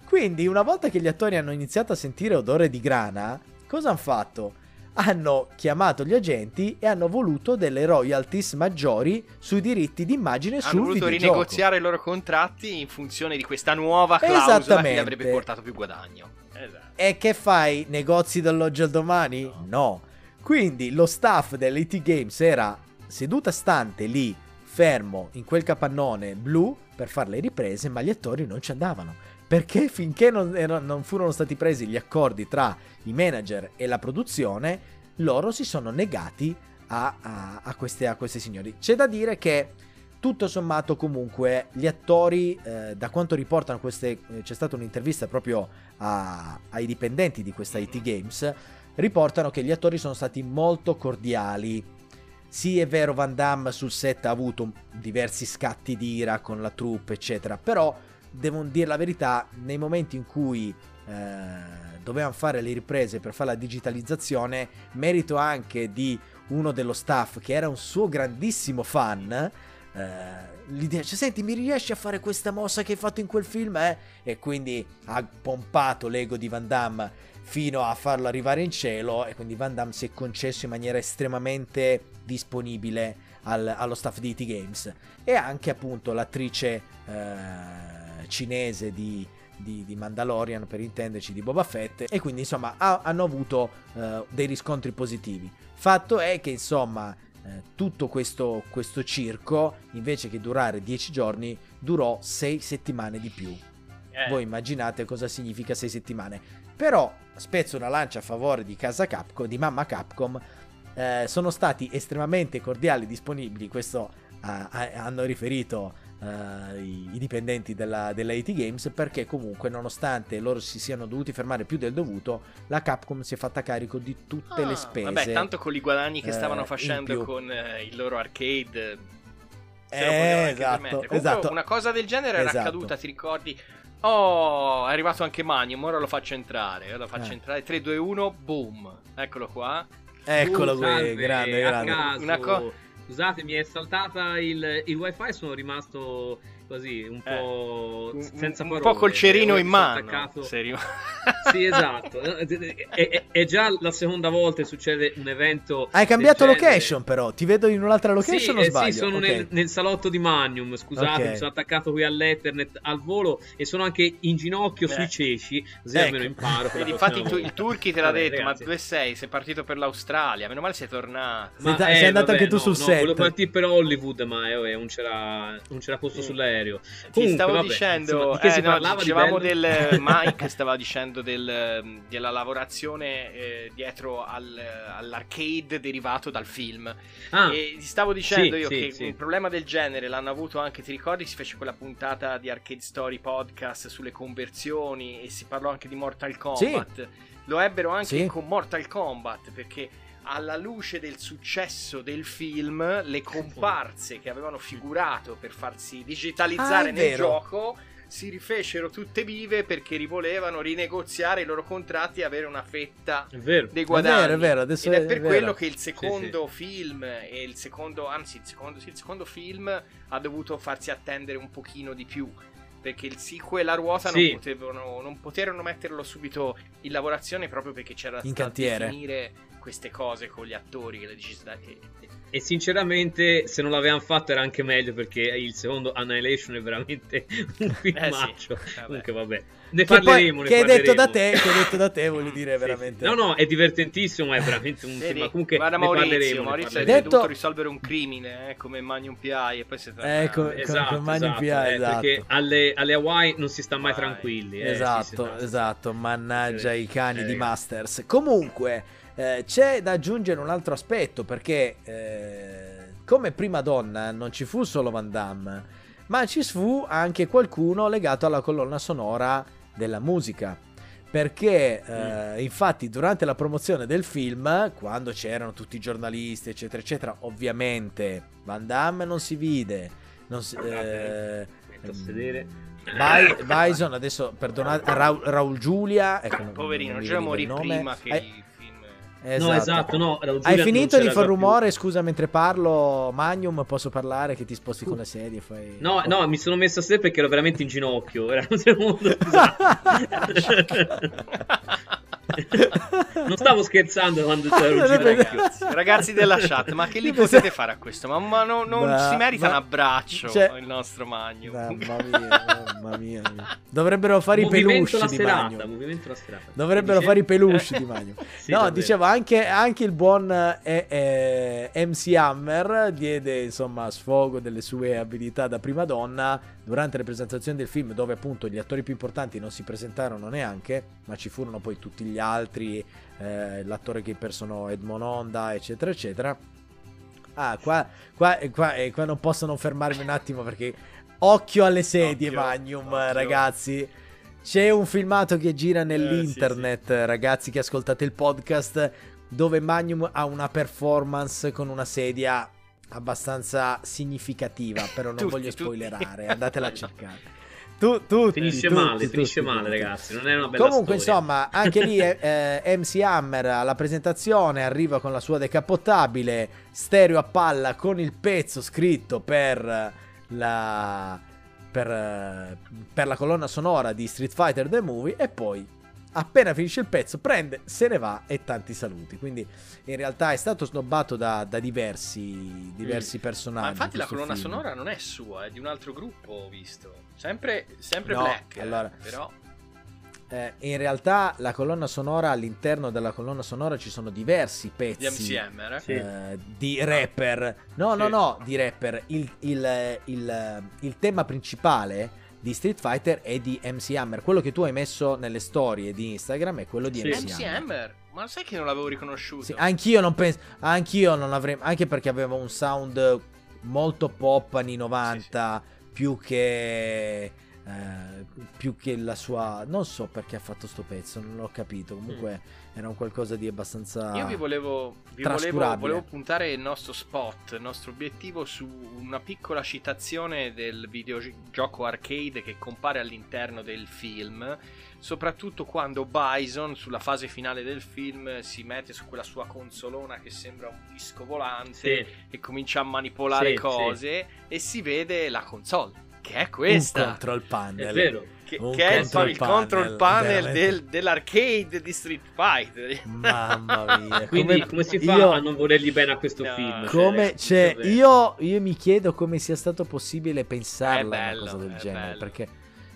quindi una volta che gli attori hanno iniziato a sentire odore di grana cosa hanno fatto hanno chiamato gli agenti e hanno voluto delle royalties maggiori sui diritti d'immagine hanno sul voluto videogioco. rinegoziare i loro contratti in funzione di questa nuova clausola che gli avrebbe portato più guadagno. Esatto. E che fai? Negozi dall'oggi al domani? No. Quindi lo staff dell'IT Games era seduta stante lì, fermo in quel capannone blu per fare le riprese, ma gli attori non ci andavano. Perché finché non, ero- non furono stati presi gli accordi tra i manager e la produzione, loro si sono negati a, a- a queste, a questi signori. C'è da dire che tutto sommato comunque gli attori, eh, da quanto riportano queste, eh, c'è stata un'intervista proprio a- ai dipendenti di questa IT Games, riportano che gli attori sono stati molto cordiali. Sì, è vero, Van Damme sul set ha avuto diversi scatti di ira con la troupe, eccetera, però devo dire la verità, nei momenti in cui eh, dovevano fare le riprese per fare la digitalizzazione, merito anche di uno dello staff che era un suo grandissimo fan, eh, gli dice senti mi riesci a fare questa mossa che hai fatto in quel film eh? e quindi ha pompato l'ego di Van Damme fino a farlo arrivare in cielo e quindi Van Damme si è concesso in maniera estremamente disponibile al- allo staff di E.T. Games e anche appunto l'attrice eh, cinese di, di- di Mandalorian per intenderci di Boba Fett e quindi insomma ha- hanno avuto eh, dei riscontri positivi fatto è che insomma eh, tutto questo, questo circo invece che durare 10 giorni durò 6 settimane di più Eh, voi immaginate cosa significa 6 settimane. Però spezzo una lancia a favore di casa Capcom, di mamma Capcom. eh, sono stati estremamente cordiali e disponibili. Questo ah, hanno riferito eh, i, i dipendenti della, della AT Games. Perché comunque, nonostante loro si siano dovuti fermare più del dovuto, la Capcom si è fatta carico di tutte ah, le spese. Vabbè, tanto con i guadagni che eh, stavano facendo con eh, il loro arcade. Eh, esatto, esatto. Una cosa del genere era Esatto. accaduta, ti ricordi? Oh, è arrivato anche Magnum, ora lo faccio entrare. Ora lo faccio Eh. entrare. 3, 2, 1, boom. Eccolo qua. Eccolo qui, grande, grande. caso. Una co- Scusate, mi è saltata il, il wifi, sono rimasto così un Eh, po' Un, senza un parole. po' col cerino Ora in mano. attaccato- Serio. <laughs> Sì, esatto. È, <laughs> è- è già la seconda volta che succede un evento. Hai cambiato location, però. Ti vedo in un'altra location sì, o eh, sbaglio? sì, sono Ok. nel, nel salotto di Magnum. Scusate, Ok. mi sono attaccato qui all'Ethernet al volo e sono anche in ginocchio Eh. sui ceci. Così Ecco. almeno imparo. Vedi, infatti tu- il. Turchi te l'ha Vabbè, detto, ragazzi. ma dove sei? Sei partito per l'Australia, meno male sei tornato. Sei ta- sei andato anche tu no, sul no, set. Volevo partire per Hollywood, ma eh, vabbè, non, c'era, non c'era posto Sì. Sull'aereo. Ti Comunque, stavo vabbè, dicendo, insomma, di eh, no, dicevamo bello? del <laughs> Mike stava dicendo del, della lavorazione eh, dietro al- all'arcade derivato dal film. Ah, E ti stavo dicendo sì, io sì, che sì. un problema del genere l'hanno avuto anche, ti ricordi? Si fece quella puntata di Arcade Story Podcast sulle conversioni e si parlò anche di Mortal Kombat. Lo ebbero anche con Mortal Kombat perché alla luce del successo del film, le comparse che avevano figurato per farsi digitalizzare Ah, è nel vero. gioco si rifecero tutte vive perché rivolevano rinegoziare i loro contratti e avere una fetta è vero. dei È guadagni. vero, è vero, adesso Ed è è per vero. quello che il secondo film e il secondo, anzi il secondo, sì, il secondo film ha dovuto farsi attendere un pochino di più. Perché il sequel a ruota Sì. non, potevano, non poterono metterlo subito in lavorazione proprio perché c'era In da cantiere. definire queste cose con gli attori che le dici che- E sinceramente, se non l'avevano fatto era anche meglio perché il secondo Annihilation è veramente un filmaccio. vabbè. Comunque, vabbè, ne Che, poi- parleremo. ne che hai detto da parleremo. te, che hai detto da te, voglio <laughs> dire Sì, veramente. sì. No, no, è divertentissimo, ma è veramente un Vedi? film. Comunque, Guarda ne Maurizio, parleremo. Maurizio hai parleremo. Detto- dovuto risolvere un crimine eh, come Magnum PI e poi si torna Ecco, con- Esatto, con Mani esatto, PA, eh, esatto. perché alle, alle Hawaii non si sta mai Vai. tranquilli. eh, esatto, sì, sì, esatto, mannaggia Eh, i cani eh, di. Masters. Comunque, eh, c'è da aggiungere un altro aspetto perché eh, come prima donna non ci fu solo Van Damme, ma ci fu anche qualcuno legato alla colonna sonora della musica. Perché eh, infatti durante la promozione del film, quando c'erano tutti i giornalisti, eccetera, eccetera, ovviamente Van Damme non si vide. Non si, eh, Metto a sedere. Bi- Bison, adesso perdonate, Raul, Raul Giulia. ecco, Poverino, già morì prima che film... esatto. No, esatto, no. Hai finito di far più. rumore? Scusa, mentre parlo, Magnum, posso parlare? Che ti sposti con le sedie? Fai... No, no, mi sono messo a sedere perché ero veramente in ginocchio. <laughs> Era un secondo. <laughs> <laughs> non stavo scherzando quando c'era ragazzi, ragazzi della chat, ma che <laughs> li potete fare a questo? Ma, ma no, non ma, si merita ma, un abbraccio cioè, il nostro Magno. Mamma mia, mamma mia. Dovrebbero fare i peluche di Magno. Dovrebbero fare i peluche di Magno. <laughs> Sì, no, davvero. dicevo anche, anche, il buon eh, eh, MC Hammer diede insomma sfogo delle sue abilità da prima donna durante le presentazioni del film dove appunto gli attori più importanti non si presentarono neanche, ma ci furono poi tutti gli altri, eh, l'attore che impersonò Edmond Honda, eccetera, eccetera. Ah, qua, qua, qua, eh, qua non posso non fermarmi un attimo perché occhio alle sedie, occhio, Magnum, occhio. ragazzi. C'è un filmato che gira nell'internet, eh, sì, sì. ragazzi che ascoltate il podcast, dove Magnum ha una performance con una sedia abbastanza significativa, però non tutti, voglio spoilerare, tutti. andatela a cercare. <laughs> Tu, tutti, finisce tutti, male, finisce male, ragazzi. Non è una bella Comunque, storia. insomma, anche lì eh, eh MC Hammer alla presentazione arriva con la sua decapottabile stereo a palla con il pezzo scritto per la, per, per la colonna sonora di Street Fighter The Movie e poi appena finisce il pezzo prende, se ne va e tanti saluti. Quindi in realtà è stato snobbato da, da diversi, diversi mm. personaggi. Ma infatti la colonna film. sonora non è sua, è di un altro gruppo, ho visto. Sempre, sempre no, Black, allora, però... Eh, in realtà la colonna sonora all'interno della colonna sonora ci sono diversi pezzi di MCM, eh? Sì. Eh, di rapper. No, sì. no, no, di rapper. Il, il, il, il tema principale di Street Fighter e di MC Hammer. Quello che tu hai messo nelle storie di Instagram è quello di sì. MC, MC Hammer. Ma sai che non l'avevo riconosciuto? Sì, anch'io non penso. Anch'io non avrei. Anche perché aveva un sound molto pop anni 90. Sì, sì. Più che. Eh, più che la sua. Non so perché ha fatto sto pezzo, non l'ho capito. Comunque. Mm era un qualcosa di abbastanza io vi volevo, vi volevo, volevo, puntare il nostro spot il nostro obiettivo su una piccola citazione del videogioco arcade che compare all'interno del film soprattutto quando Bison sulla fase finale del film si mette su quella sua consolona che sembra un disco volante sì. e comincia a manipolare sì, cose sì. e si vede la console che è questa un control panel è vero che, che è il, il control panel del, dell'arcade di Street Fighter. Mamma mia. <laughs> Quindi come, come si fa io, a non volergli bene a questo no, film? Come, cioè, io, io, mi chiedo come sia stato possibile pensarla bello, una cosa del genere. Bello. Perché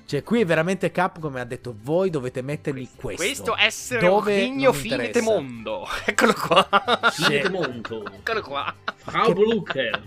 cioè, qui veramente Capcom ha detto: Voi dovete mettermi questo. Questo essere Dove Rigno <laughs> Finite Mondo. Eccolo qua. Finite Mondo. Eccolo qua. Frau Blucher.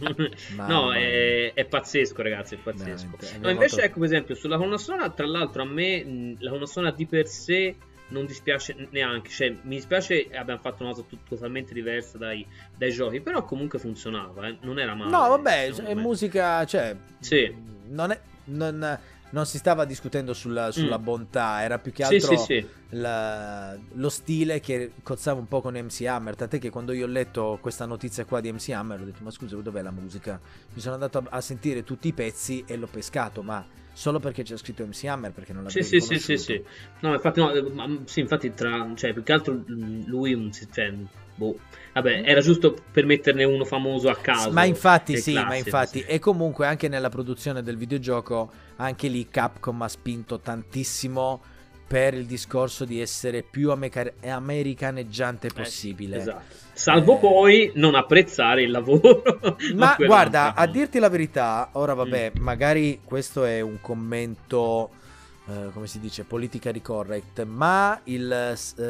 no, è, è, pazzesco, ragazzi. È pazzesco. No, invece, ecco, per esempio, sulla colonna sonora, tra l'altro, a me la colonna sonora di per sé non dispiace neanche. Cioè, mi dispiace abbiamo fatto una cosa totalmente diversa dai, dai, giochi, però comunque funzionava, eh. non era male. No, vabbè, è musica, cioè... Sì. Non è... Non, non si stava discutendo sulla, sulla mm. bontà, era più che altro sì, sì, sì. La, lo stile che cozzava un po' con MC Hammer. Tant'è che quando io ho letto questa notizia qua di MC Hammer ho detto: Ma scusa, dov'è la musica? Mi sono andato a, a sentire tutti i pezzi e l'ho pescato, ma solo perché c'è scritto MC Hammer perché non l'avevo sì, sì, sì, sì, no infatti no, ma, sì, infatti tra cioè più che altro lui cioè, boh Vabbè, era giusto per metterne uno famoso a caso. Ma infatti sì, classe, ma infatti. Sì. E comunque anche nella produzione del videogioco, anche lì Capcom ha spinto tantissimo per il discorso di essere più amer- americaneggiante possibile. Eh, esatto. Salvo eh... poi non apprezzare il lavoro. <laughs> Ma guarda, a dirti la verità, ora vabbè, mm. magari questo è un commento... Uh, come si dice, politically correct, ma il, uh,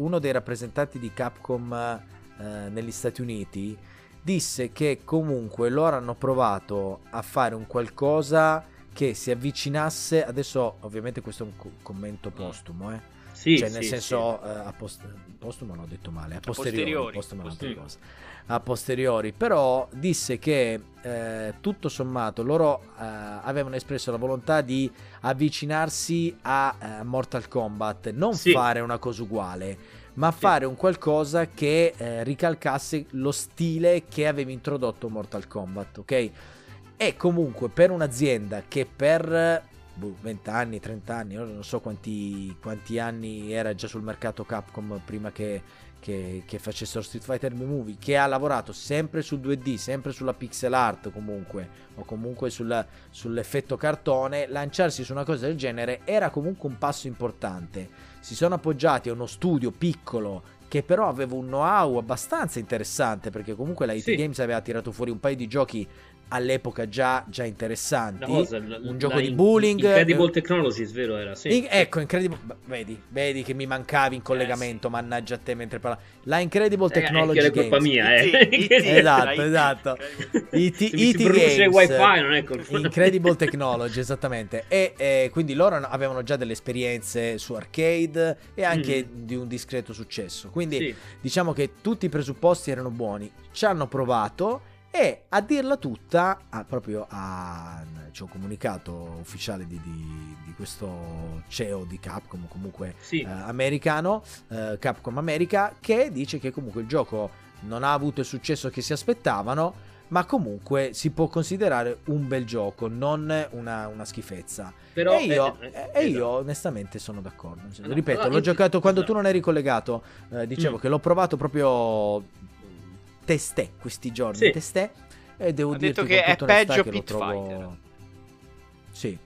uno dei rappresentanti di Capcom eh, negli Stati Uniti disse che comunque loro hanno provato a fare un qualcosa che si avvicinasse adesso ovviamente questo è un co- commento postumo eh sì, cioè nel sì, senso sì. Uh, a post- postumo non ho detto male a posteriori, posteriori. posteriori. A posteriori però disse che eh, tutto sommato loro eh, avevano espresso la volontà di avvicinarsi a eh, Mortal Kombat non fare una cosa uguale ma sì. fare un qualcosa che eh, ricalcasse lo stile che aveva introdotto Mortal Kombat, ok? E comunque per un'azienda che per boh, 20 anni, 30 anni, non so quanti, quanti, anni era già sul mercato Capcom prima che, che, che facessero Street Fighter Movie, che ha lavorato sempre sul 2D, sempre sulla pixel art comunque, o comunque sulla, sull'effetto cartone, lanciarsi su una cosa del genere era comunque un passo importante si sono appoggiati a uno studio piccolo che però aveva un know-how abbastanza interessante perché comunque la IT Sì. Games aveva tirato fuori un paio di giochi all'epoca già, già interessanti. La cosa, la- un la- gioco di in- bowling. Incredible eh, Technologies, vero era? Sì. in- ecco, Incredible. Vedi, vedi che mi mancavi in collegamento, mannaggia a te mentre parlavi. La Incredible Eh, Technology che è colpa mia, eh. IT, IT, Esatto, esatto. <laughs> IT, IT Games, wifi non è colpa Incredible <laughs> Technology, esattamente. E eh, quindi loro avevano già delle esperienze su arcade e anche di un discreto successo. Quindi Sì. diciamo che tutti i presupposti erano buoni. Ci hanno provato e a dirla tutta, a- proprio a, c'è un comunicato ufficiale di, di- di questo CEO di Capcom, comunque Sì. eh, americano, eh, Capcom America, che dice che comunque il gioco non ha avuto il successo che si aspettavano, ma comunque si può considerare un bel gioco, non una, una schifezza. Però, e io, eh, eh, e esatto. io onestamente sono d'accordo. Ripeto, l'ho io- giocato quando esatto. tu non eri collegato. eh, dicevo Mm. che l'ho provato proprio testè questi giorni. Sì. Testè. E devo con che è peggio che lo Pit trovo... Fighter. Sì.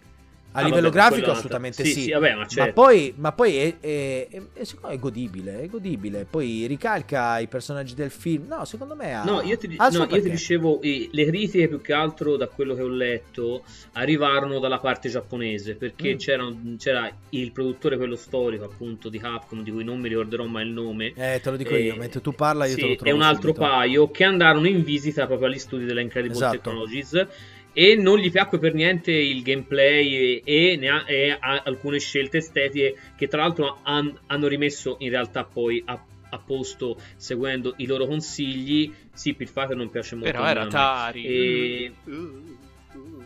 A Ah, livello vabbè, grafico assolutamente sì, sì. sì, vabbè, ma certo. poi, ma poi è, è- è- è- godibile, è godibile. Poi ricalca i personaggi del film. No, secondo me ha, No, io ti, no, io ti dicevo, eh, le critiche più che altro da quello che ho letto arrivarono dalla parte giapponese perché Mm. c'era, c'era il produttore, quello storico appunto di Capcom, di cui non mi ricorderò mai il nome. Eh, te lo dico Eh, io, mentre tu parla io sì, te lo trovo E un altro subito. paio che andarono in visita proprio agli studi della Incredible Esatto. Technologies e non gli piacque per niente il gameplay e, e ne ha, e ha alcune scelte estetiche che tra l'altro han- hanno rimesso in realtà poi a, a posto seguendo i loro consigli. Sì, Pit Fighter non piace molto. Però era me. Atari. E-.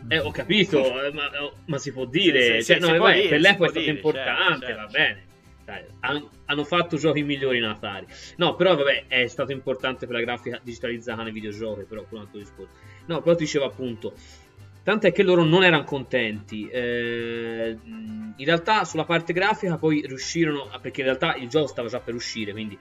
Eh, ho capito, eh, ma, ma si può dire, Sì, sì, cioè, sì, no, vabbè, dire, per l'epoca è stato dire, importante, certo, va certo. bene. Dai, han- hanno fatto giochi migliori in Atari. No, però vabbè, è stato importante per la grafica digitalizzata nei videogiochi, però un altro discorso. No, però ti dicevo appunto, tant'è che loro non erano contenti. eh, in realtà sulla parte grafica poi riuscirono, perché in realtà il gioco stava già per uscire, quindi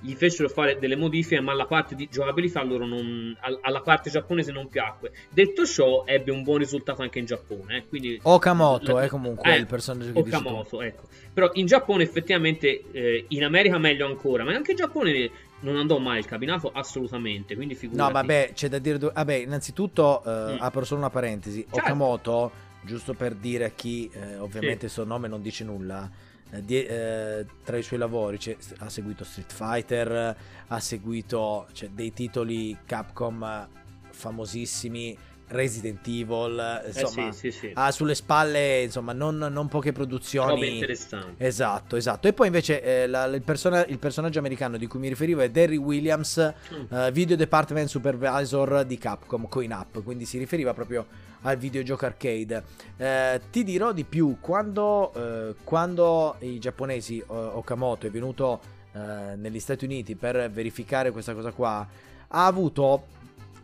gli fecero fare delle modifiche, ma la parte di giocabilità loro non, al- alla parte giapponese non piacque. Detto ciò, ebbe un buon risultato anche in Giappone. eh, quindi Okamoto la- è comunque eh, il personaggio che. Okamoto, ecco. Però in Giappone effettivamente, eh, in America meglio ancora, ma anche in Giappone non andò mai il cabinato assolutamente, quindi figurati. No, vabbè, c'è da dire. Vabbè, innanzitutto eh, Mm. apro solo una parentesi. Certo. Okamoto, giusto per dire a chi eh, ovviamente il suo nome non dice nulla. eh, di- eh, tra i suoi lavori c'è- ha seguito Street Fighter, ha seguito cioè, dei titoli Capcom famosissimi, Resident Evil, eh, Eh, insomma, sì, sì, sì. ha sulle spalle insomma non, non poche produzioni. Robe interessanti. Esatto, esatto. E poi invece eh, la- il, persona- il personaggio americano di cui mi riferivo è Derry Williams, Mm. eh, Video Department Supervisor di Capcom, Coin Up, quindi si riferiva proprio al videogioco arcade. Eh, ti dirò di più, quando, eh, quando i giapponesi, Okamoto è venuto eh, negli Stati Uniti per verificare questa cosa qua, ha avuto,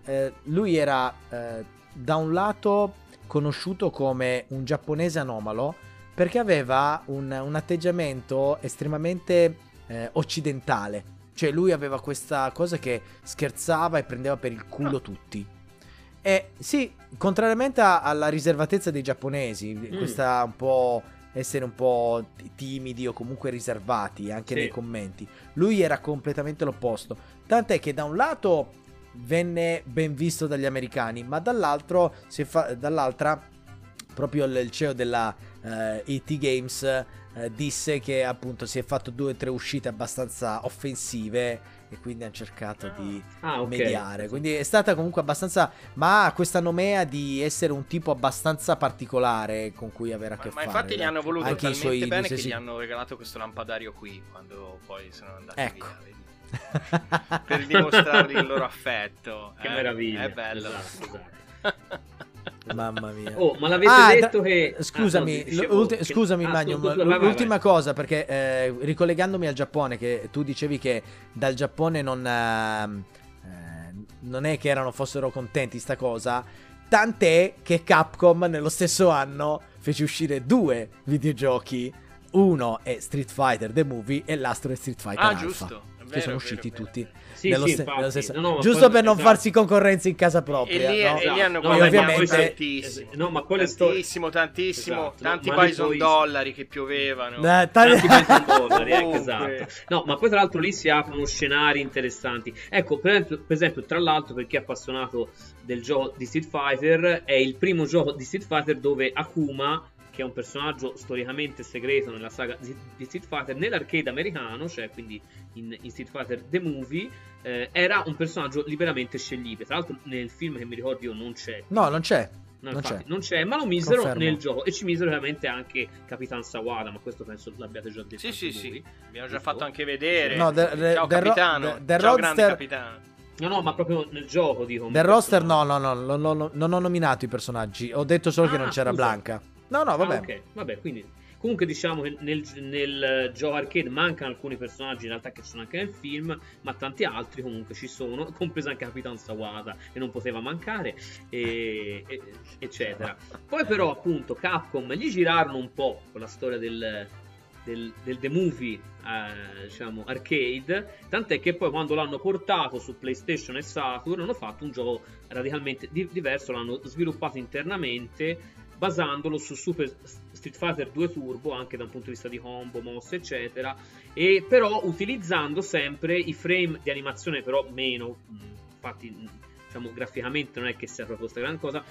eh, lui era eh, da un lato conosciuto come un giapponese anomalo, perché aveva un, un atteggiamento estremamente eh, occidentale. Cioè lui aveva questa cosa che scherzava e prendeva per il culo tutti. E sì, contrariamente a- alla riservatezza dei giapponesi, questa un po' essere un po' timidi o comunque riservati anche Sì. nei commenti, lui era completamente l'opposto. Tant'è che da un lato venne ben visto dagli americani, ma dall'altro fa- dall'altra proprio il CEO della eh, ET Games eh, disse che appunto si è fatto due o tre uscite abbastanza offensive e quindi hanno cercato di Ah, ok. mediare. Quindi è stata comunque abbastanza. Ma ha questa nomea di essere un tipo abbastanza particolare con cui avere a Ma, che ma fare. infatti gli hanno voluto Anche i talmente suoi bene che gli hanno regalato questo lampadario qui quando poi sono andati Ecco. via. Per dimostrargli il loro affetto. <laughs> Che eh. meraviglia. È bello. Esatto, <laughs> esatto. Mamma mia. Oh, ma l'avete Ah, detto da- che... Scusami, Ah, no, dicevo l'ulti- che- scusami Ah, Magnum, scusa, vai, vai, vai. l'ultima cosa perché eh, ricollegandomi al Giappone che tu dicevi che dal Giappone non, eh, non è che erano fossero contenti sta cosa, tant'è che Capcom nello stesso anno fece uscire due videogiochi uno è Street Fighter The Movie e l'altro è Street Fighter Ah, Alpha, giusto. Che vero, sono usciti vero. tutti Sì, nello sì, infatti. nello stesso- No, no, giusto poi- per non esatto. farsi concorrenza in casa E propria lì, no? e lì hanno No, ovviamente- tantissimo. No, ma poi le storie- tantissimo, tantissimo. Esatto, tanti ma poi dollari che piovevano. Eh, tanti pensi dollari, ecco, esatto. No, ma poi tra l'altro lì si aprono scenari interessanti. Ecco, per esempio, per esempio, tra l'altro, per chi è appassionato del gioco di Street Fighter, è il primo gioco di Street Fighter dove Akuma, che è un personaggio storicamente segreto nella saga di Street Fighter, nell'arcade americano, cioè quindi in, in Street Fighter The Movie, eh, era un personaggio liberamente sceglibile. Tra l'altro nel film che mi ricordo io non c'è. no non c'è No, Non infatti, c'è. non c'è, ma lo misero Confermo. nel gioco e ci misero ovviamente anche Capitan Sawada, ma questo penso l'abbiate già detto. Sì, sì, anche sì. voi. Abbiamo già fatto anche vedere. No, The- The- Ciao The Ro- capitano. The- The Ciao capitano. No, no, ma proprio nel gioco dico. del roster no no no non, non- non ho nominato i personaggi ho detto solo che Ah, non c'era scusa. Blanca no no vabbè Ah, ok, vabbè, quindi comunque diciamo che nel, nel gioco arcade mancano alcuni personaggi in realtà che sono anche nel film, ma tanti altri comunque ci sono, <laughs> compreso anche Capitan Sawada che non poteva mancare, e- e- eccetera. Poi però appunto Capcom gli girarono un po' con la storia del, del, del The Movie eh, diciamo arcade tant'è che poi quando l'hanno portato su PlayStation e Saturn hanno fatto un gioco radicalmente di- diverso l'hanno sviluppato internamente basandolo su Super Street Fighter 2 Turbo anche da un punto di vista di combo, mosse eccetera e però utilizzando sempre i frame di animazione però meno mh, infatti mh, diciamo graficamente non è che sia proprio questa gran cosa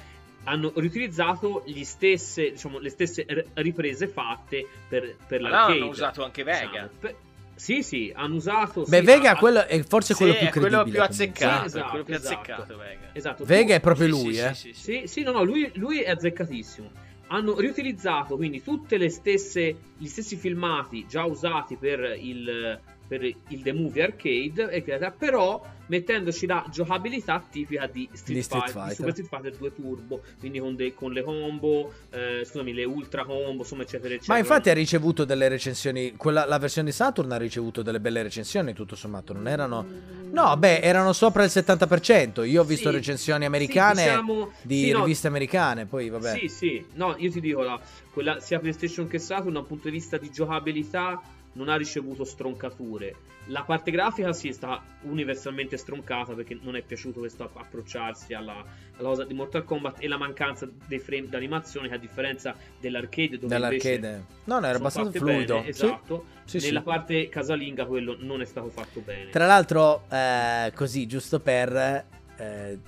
hanno riutilizzato gli stesse, diciamo, le stesse riprese fatte per, per Ma là l'arcade. hanno usato anche Vega. diciamo. Per- sì, sì, hanno usato. beh sì, Vega ha- quello è forse Sì, quello più è quello credibile più azzeccato. Sì, esatto, è quello più esatto. azzeccato, Vega. Esatto, Vega è proprio Sì, lui sì, eh sì, sì, sì. Sì, sì, no, no, lui, lui è azzeccatissimo. Hanno riutilizzato quindi tutte le stesse, gli stessi filmati già usati per il, per il The Movie Arcade, eccetera, però mettendoci la giocabilità tipica di Street, Di Street Fighter, di Fighter. Super Street Fighter 2 Turbo, quindi con, de- con le combo, eh, scusami, le ultra combo, insomma, eccetera, eccetera. Ma infatti ha ricevuto delle recensioni. Quella, la versione di Saturn ha ricevuto delle belle recensioni, tutto sommato. Non erano. No, beh, erano sopra il 70%. Io ho visto Sì, recensioni sì, americane diciamo- di sì, no, riviste americane. Poi, vabbè. Sì, sì, no, io ti dico, la- quella, sia PlayStation che Saturn, da un punto di vista di giocabilità, non ha ricevuto stroncature. La parte grafica sì, è stata universalmente stroncata perché non è piaciuto questo app- approcciarsi alla, alla cosa di Mortal Kombat e la mancanza dei frame d'animazione che a differenza dell'arcade dove Dell'arcade. No, no, era abbastanza fluido. bene, Sì. esatto. Sì, sì. Nella parte casalinga quello non è stato fatto bene. Tra l'altro, eh, così, giusto per... eh,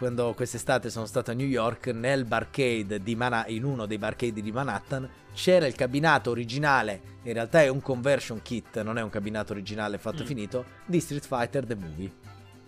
quando quest'estate sono stato a New York, nel barcade di Mana- in uno dei barcade di Manhattan, c'era il cabinato originale, in realtà è un conversion kit, non è un cabinato originale fatto e Mm. finito, di Street Fighter The Movie.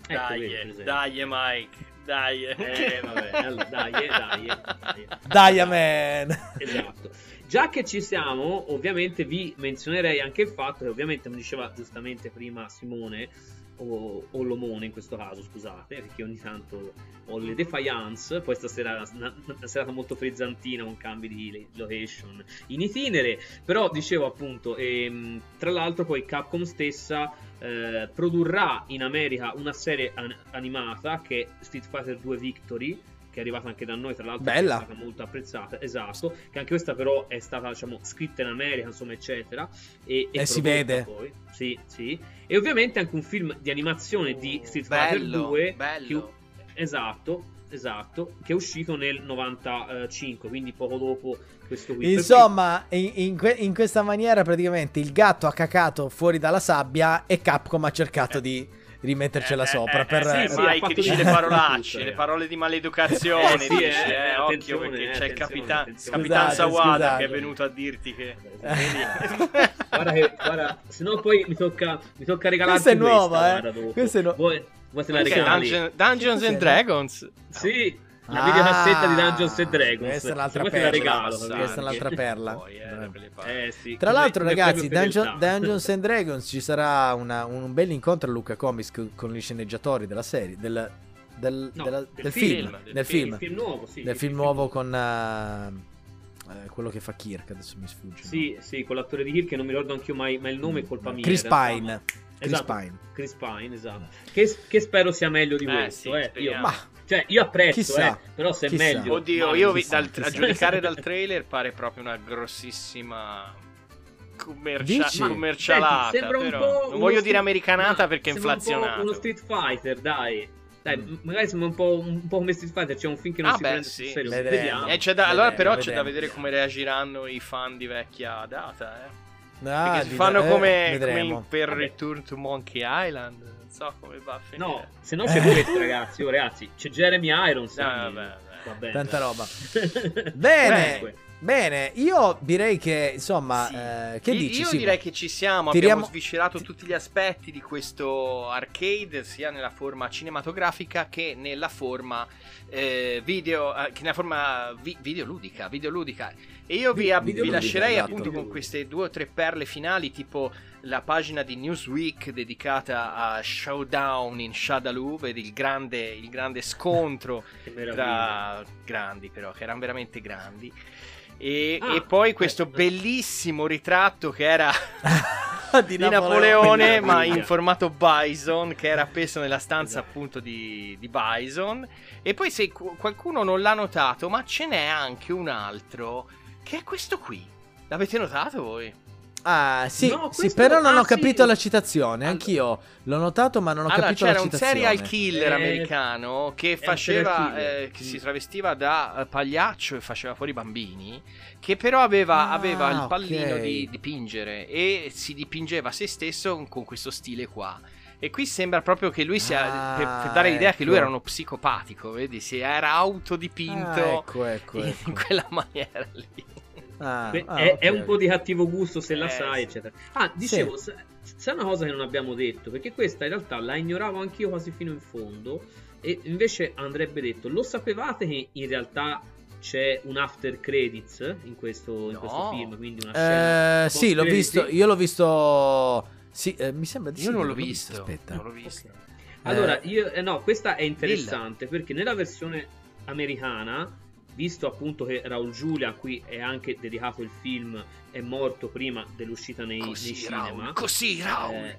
Ecco, Dai, vedi, per esempio. dai, Mike. Dai. Eh, vabbè, allora, dai, eh, dai, eh, dai. Dai, man! Esatto. Già che ci siamo, ovviamente vi menzionerei anche il fatto che ovviamente, come diceva giustamente prima Simone, o, o Lomone in questo caso, scusate, perché ogni tanto ho le defiance, poi stasera una, una serata molto frizzantina con cambi di location in itinere, però dicevo appunto, ehm, tra l'altro poi Capcom stessa eh, produrrà in America una serie an- animata che è Street Fighter 2 Victory, che è arrivata anche da noi, tra l'altro Bella. è stata molto apprezzata, esatto, che anche questa però è stata diciamo scritta in America, insomma, eccetera, e, e E si prodotta vede. Poi. Sì, sì. E ovviamente anche un film di animazione di Street Fighter bello, 2 bello. che- esatto, esatto, che è uscito nel 95, quindi poco dopo questo qui. Insomma, in, in que- in questa maniera praticamente il gatto ha cacato fuori dalla sabbia e Capcom ha cercato di rimettercela Eh, sopra eh, per... eh, sì, sì, ha Mike fatto dice di- <laughs> le parolacce, le eh. parole di maleducazione. Eh, sì, dice, eh, eh, occhio perché eh, c'è il capitan, attenzione. capitan Scusate, Sawada scusate. che è venuto a dirti che. <laughs> Guarda che, guarda, se no poi mi tocca, mi tocca regalarti Questa è nuova, questa, eh. guarda. Questa è nu- Vuoi, vuoi la regali? Dungeon- Dungeons and. Dragons. Sì, la Ah, videocassetta di Dungeons and Dragons. questa è un'altra Se vuoi te la perla. regalo. Questa è un'altra perla. Poi, eh. Eh, sì. Tra come- l'altro, come ragazzi, Dungeon-. Dungeons and Dragons ci sarà una- un bel incontro a Luca Comics co- con gli sceneggiatori della serie, del, del- No, della- del del film, film, del film. film, Il film nuovo, sì. del il film nuovo con eh, quello che fa Kirk, adesso mi sfugge. Sì, sì, con l'attore di Kirk che non mi ricordo anche io mai, ma il nome è colpa mia. Chris Pine. Chris Esatto, Pine. Chris Pine, esatto. Che, che spero sia meglio di Eh, questo, sì, eh. Io. Ma cioè, io apprezzo, eh, però se è chissà. meglio... Oddio, ma- io chissà, dal- chissà. a giudicare dal <laughs> trailer pare proprio una grossissima commercia- Dici? Commercialata. Senti, sembra un però. po' non voglio dire americanata ma perché è sembra un. Uno Street Fighter, dai. Dai, Mm. magari sembra un po', un po' come Street Fighter, c'è un film che non Ah, si beh, prende sì. sul serio. Vedremo. Vediamo. Eh, c'è da- allora, Vedremo, però, c'è da vedremo. vedere come reagiranno i fan di vecchia data. Eh. Ah, Perché si di- fanno eh, come, vedremo. per Vabbè. Return to Monkey Island. Non so come va a finire. No, se no c'è <laughs> questo, ragazzi. Oh, ragazzi, c'è Jeremy Irons. No, vabbè, va bene. Tanta roba. <laughs> Bene. Bene. Bene, io direi che insomma, Sì. eh, che Io- dici? Io Simo? direi che ci siamo, Tiriamo- abbiamo sviscerato tutti gli aspetti di questo arcade, sia nella forma cinematografica che nella forma eh, video, eh, che nella forma vi- videoludica, videoludica. E io vi, Vi- ab- vi lascerei appunto con queste due o tre perle finali, tipo la pagina di Newsweek dedicata a Showdown in Shadaloo, vedi il grande, il grande scontro <laughs> tra grandi però, che erano veramente grandi. E, Ah, e poi questo eh. bellissimo ritratto che era <laughs> di, <laughs> di Napoleone, Che ma in formato Bison, che era appeso nella stanza Esatto. appunto di, di Bison. E poi se qu- qualcuno non l'ha notato, ma ce n'è anche un altro, che è questo qui. L'avete notato voi? Ah, sì, No, sì, però non ah, ho capito sì. la citazione. Anch'io l'ho notato, ma non ho allora, capito c'era la un citazione. serial killer Eh, americano che un faceva, eh, che si Mm. travestiva da eh, pagliaccio e faceva fuori i bambini, che però aveva, Ah, aveva il pallino ok. di dipingere e si dipingeva se stesso con questo stile qua. E qui sembra proprio che lui sia, Ah, per, per dare l'idea che lui ecco. era uno psicopatico, vedi, si era autodipinto Ah, ecco, ecco, in ecco. quella <laughs> maniera lì. Ah, ah, è, ok, è un po' di cattivo gusto se la Eh, sai, sì. eccetera. Ah, dicevo, sa- c'è una cosa che non abbiamo detto, perché questa in realtà la ignoravo anch'io quasi fino in fondo, e invece andrebbe detto, lo sapevate che in realtà c'è un after credits in questo, in No. questo film, quindi una scena... Eh, sì, l'ho visto. Io l'ho visto. Sì, eh, mi sembra di Io sì, non l'ho visto, Aspetta. non l'ho visto. Allora, Eh, io, eh, no, questa è interessante perché nella versione americana, visto appunto che Raul Giulia, qui è anche dedicato il film, è morto prima dell'uscita nei, nei Così, cinema. Raul, così, Raul. Eh,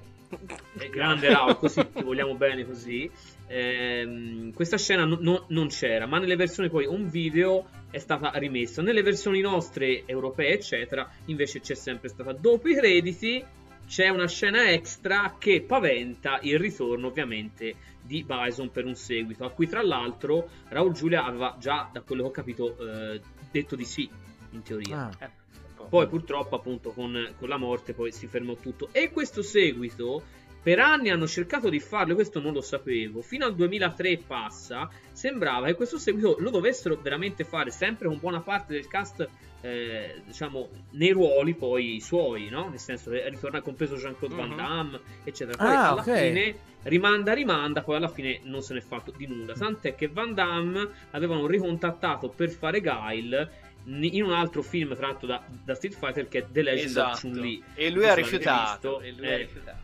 è grande Raul, così ti vogliamo bene così. Ehm, questa scena no- no- non c'era, ma nelle versioni poi un video è stata rimessa. Nelle versioni nostre, europee, eccetera, invece c'è sempre stata. Dopo i crediti c'è una scena extra che paventa il ritorno, ovviamente, di Bison per un seguito, a cui tra l'altro Raul Giulia aveva già, da quello che ho capito, eh, detto di sì, in teoria. ah, Eh. Poi purtroppo appunto con, con la morte poi si fermò tutto. E questo seguito per anni hanno cercato di farlo, questo non lo sapevo, fino al 2003 passa, sembrava che questo seguito lo dovessero veramente fare sempre con buona parte del cast, eh, diciamo, nei ruoli poi suoi, no? Nel senso che ritorna compreso Jean-Claude Van Mhm. Damme, eccetera. Poi Ah, alla ok. fine rimanda, rimanda, poi alla fine non se n'è fatto di nulla. Tant'è che Van Damme avevano ricontattato per fare Guile in un altro film tratto da, da Street Fighter che è The Legend of Esatto. Chun-Li. E lui ha rifiutato. visto. E lui Eh, ha rifiutato.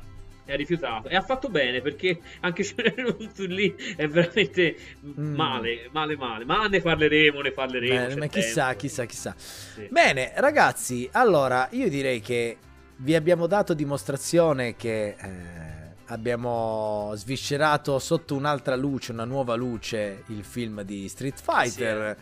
È rifiutato e ha fatto bene perché anche <laughs> lì è veramente Mm. male, male, male. Ma ne parleremo, ne parleremo. bene, ma chissà, tempo. chissà, chissà. Sì. Bene, ragazzi, allora io direi che vi abbiamo dato dimostrazione che eh, abbiamo sviscerato sotto un'altra luce, una nuova luce, il film di Street Fighter.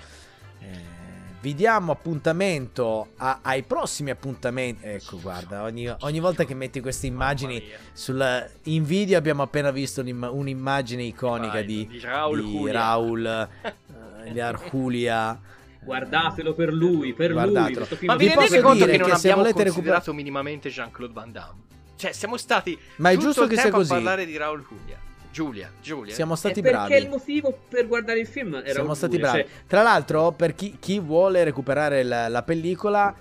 Eh, vi diamo appuntamento a- ai prossimi appuntamenti. Ecco, guarda, ogni, ogni volta che metti queste immagini sul, in video abbiamo appena visto un'im- un'immagine iconica Vai, di, di Raul di Julia. Raul, eh, <laughs> di Arjulia. Guardatelo per lui, per lui. Guardatelo. film Ma Vi vi rendete conto che non che abbiamo considerato minimamente Jean-Claude Van Damme? Cioè, siamo stati Ma è giusto che sia così. a parlare di Raul Julia. Giulia, Giulia. Siamo stati perché bravi. il motivo per guardare il film era Siamo stati Giulia, bravi. cioè, Tra l'altro, per chi, chi vuole recuperare la, la pellicola,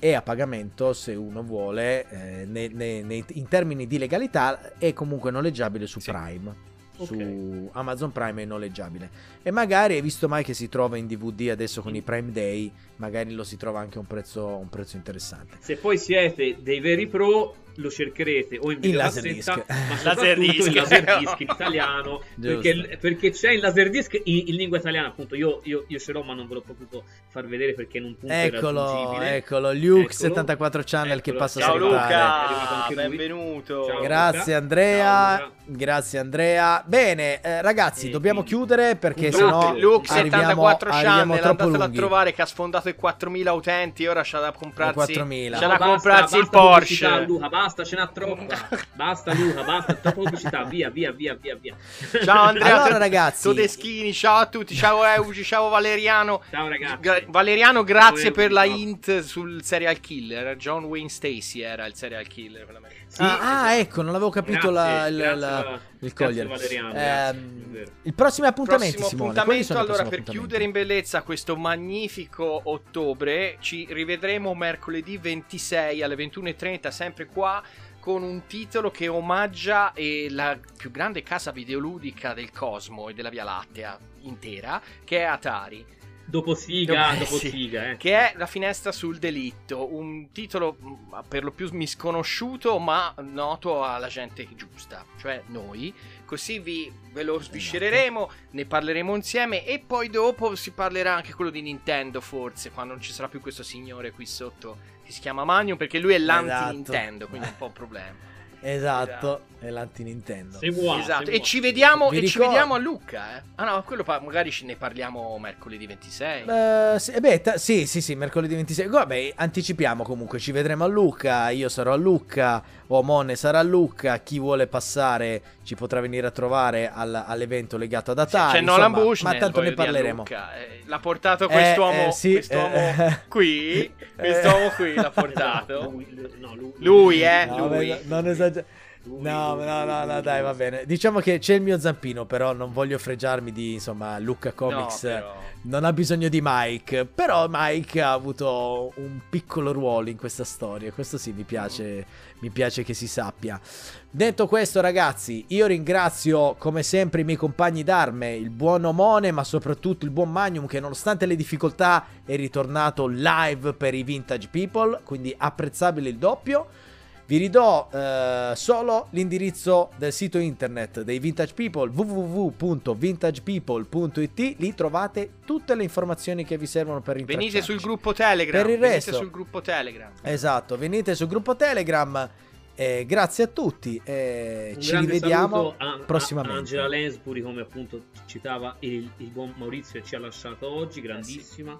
è a pagamento se uno vuole, eh, ne- ne- nei- in termini di legalità, è comunque noleggiabile su Sì. Prime. Ok. Su Amazon Prime è noleggiabile. E magari, hai visto mai che si trova in DVD adesso con i Prime Day, magari lo si trova anche a un prezzo, un prezzo interessante. se poi siete dei veri pro, lo cercherete o in In videocassetta, Laserdisc. ma Laserdisc. <laughs> soprattutto in Laserdisc in italiano, <laughs> perché, perché c'è il Laserdisc in, in lingua italiana, appunto, io, io, io ce l'ho ma non ve l'ho potuto far vedere perché in un punto è Eccolo, eccolo, Luke Eccolo. 74 Channel che Eccolo. passa a Ciao salutare. È arrivato Luca, benvenuto. Ciao. Grazie Luca. Andrea, Ciao, Luca. grazie Andrea. Bene, eh, ragazzi, E dobbiamo quindi- chiudere perché sennò Luke arriviamo, 74 arriviamo Channel, troppo andatelo a trovare che ha sfondato i 4000 utenti, ora c'ha da comprarsi 4000. c'ha No, da basta, comprarsi il basta pubblicità, Porsche. Luca, basta, ce n'ha troppa. <laughs> Basta Luca, basta, troppa pubblicità, via, via, via, via, via. Ciao Andrea, Allora, ragazzi- Todeschini, ciao a tutti, ciao Eugi, ciao Valeriano. Ciao ragazzi. Gra- Valeriano, grazie Ciao, per la ciao. int sul serial killer. John Wayne Stacy era il serial killer. Sì, ah, ah, esatto. ecco, non avevo capito Grazie, la- il, grazie, la- il cogliere. Vero. il prossimo appuntamento, Prossimo Simone. Appuntamento, allora, per chiudere in bellezza questo magnifico ottobre, ci rivedremo mercoledì 26 alle 21.30, sempre qua, con un titolo che omaggia eh, la più grande casa videoludica del cosmo e della Via Lattea intera, che è Atari. Dopo Siga, Eh, dopo sì. Siga, eh. Che è La finestra sul delitto, un titolo mh, per lo più misconosciuto ma noto alla gente giusta, cioè noi. Così vi, ve lo sviscereremo, ne parleremo insieme e poi dopo si parlerà anche quello di Nintendo forse, quando non ci sarà più questo signore qui sotto che si chiama Magnum perché lui è l'anti-Nintendo, quindi è un <laughs> po' un problema. Esatto, è l'anti-Nintendo. Se vuoi, esatto, se e ci vediamo, e ci vediamo a Lucca, eh. Ah no, quello pa- magari ce ne parliamo mercoledì 26. Eh, sì, beh, ta- sì, sì, sì, mercoledì 26. Vabbè, anticipiamo comunque, ci vedremo a Lucca, io sarò a Lucca, Omone sarà a Lucca, chi vuole passare ci potrà venire a trovare al- all'evento legato ad Atari. C'è insomma, Nolan Bush, ma tanto ne parleremo. l'ha portato quest'uomo, eh, sì, quest'uomo eh, qui, eh. quest'uomo qui l'ha <laughs> portato. Lui, lui- no, lui, Lui, eh, No, lui. non esager- Lui, No, no, no, no, dai, va bene. Diciamo che c'è il mio zampino, però non voglio fregiarmi di, insomma, Lucca Comics. No, però. Non ha bisogno di Mike, però Mike ha avuto un piccolo ruolo in questa storia. Questo sì, mi piace, mi piace che si sappia. Detto questo, ragazzi, io ringrazio come sempre i miei compagni d'arme, il buon Omone, ma soprattutto il buon Magnum, che nonostante le difficoltà è ritornato live per i Vintage People, quindi apprezzabile il doppio. Vi ridò eh, solo l'indirizzo del sito internet dei Vintage People www.vintagepeople.it lì trovate tutte le informazioni che vi servono per Venite rintracciarci. sul gruppo Telegram. Per il venite resto- sul gruppo Telegram. Esatto, venite sul gruppo Telegram. eh, grazie a tutti e Un ci rivediamo a- prossimamente. A Angela Lansbury, come appunto citava il, il buon Maurizio che ci ha lasciato oggi, grandissima.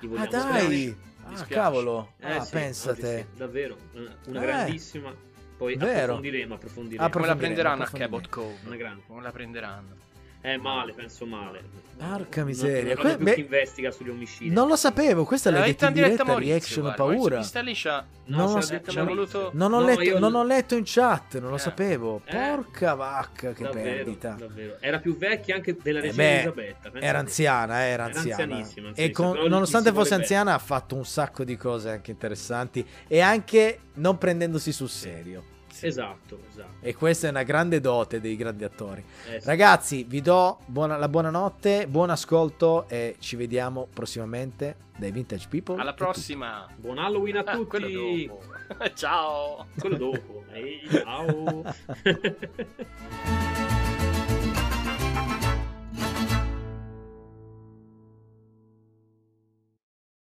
Gli Ah vogliamo dai, bene. Ah, dispiace. cavolo, Eh, ah, sì, pensate. sì, davvero, una, una Eh, grandissima. Poi vero. approfondiremo, approfondiremo. Come la prenderanno a. Cabot Cove? Una grande. Come la prenderanno? Eh, male, penso male. Porca miseria, Non, non, que- beh, investiga sugli omicidi. Non lo sapevo, questa l'hai L'ha detta in diretta diretta, Maurizio, reaction guarda, paura. Maurizio c'ha- No, non ce lo l'ha so, detta ci ha Maurizio. voluto- Non ho, No, letto, io- non ho letto in chat, non lo Eh. sapevo. Eh. Porca vacca, che davvero, perdita. davvero. Era più vecchia anche della Eh regina beh, Elisabetta. Era anziana, era Era anziana. anzianissima, E con- nonostante fosse anziana, ha fatto un sacco di cose anche interessanti. E anche non prendendosi sul serio. Esatto, esatto. E questa è una grande dote dei grandi attori. Eh, sì. Ragazzi, vi do buona- la buonanotte, buon ascolto e ci vediamo prossimamente dai Vintage People. Alla prossima. Buon Halloween a Ah, tutti. quello dopo. <laughs> Ciao. Quello dopo. Ehi, ciao. <laughs>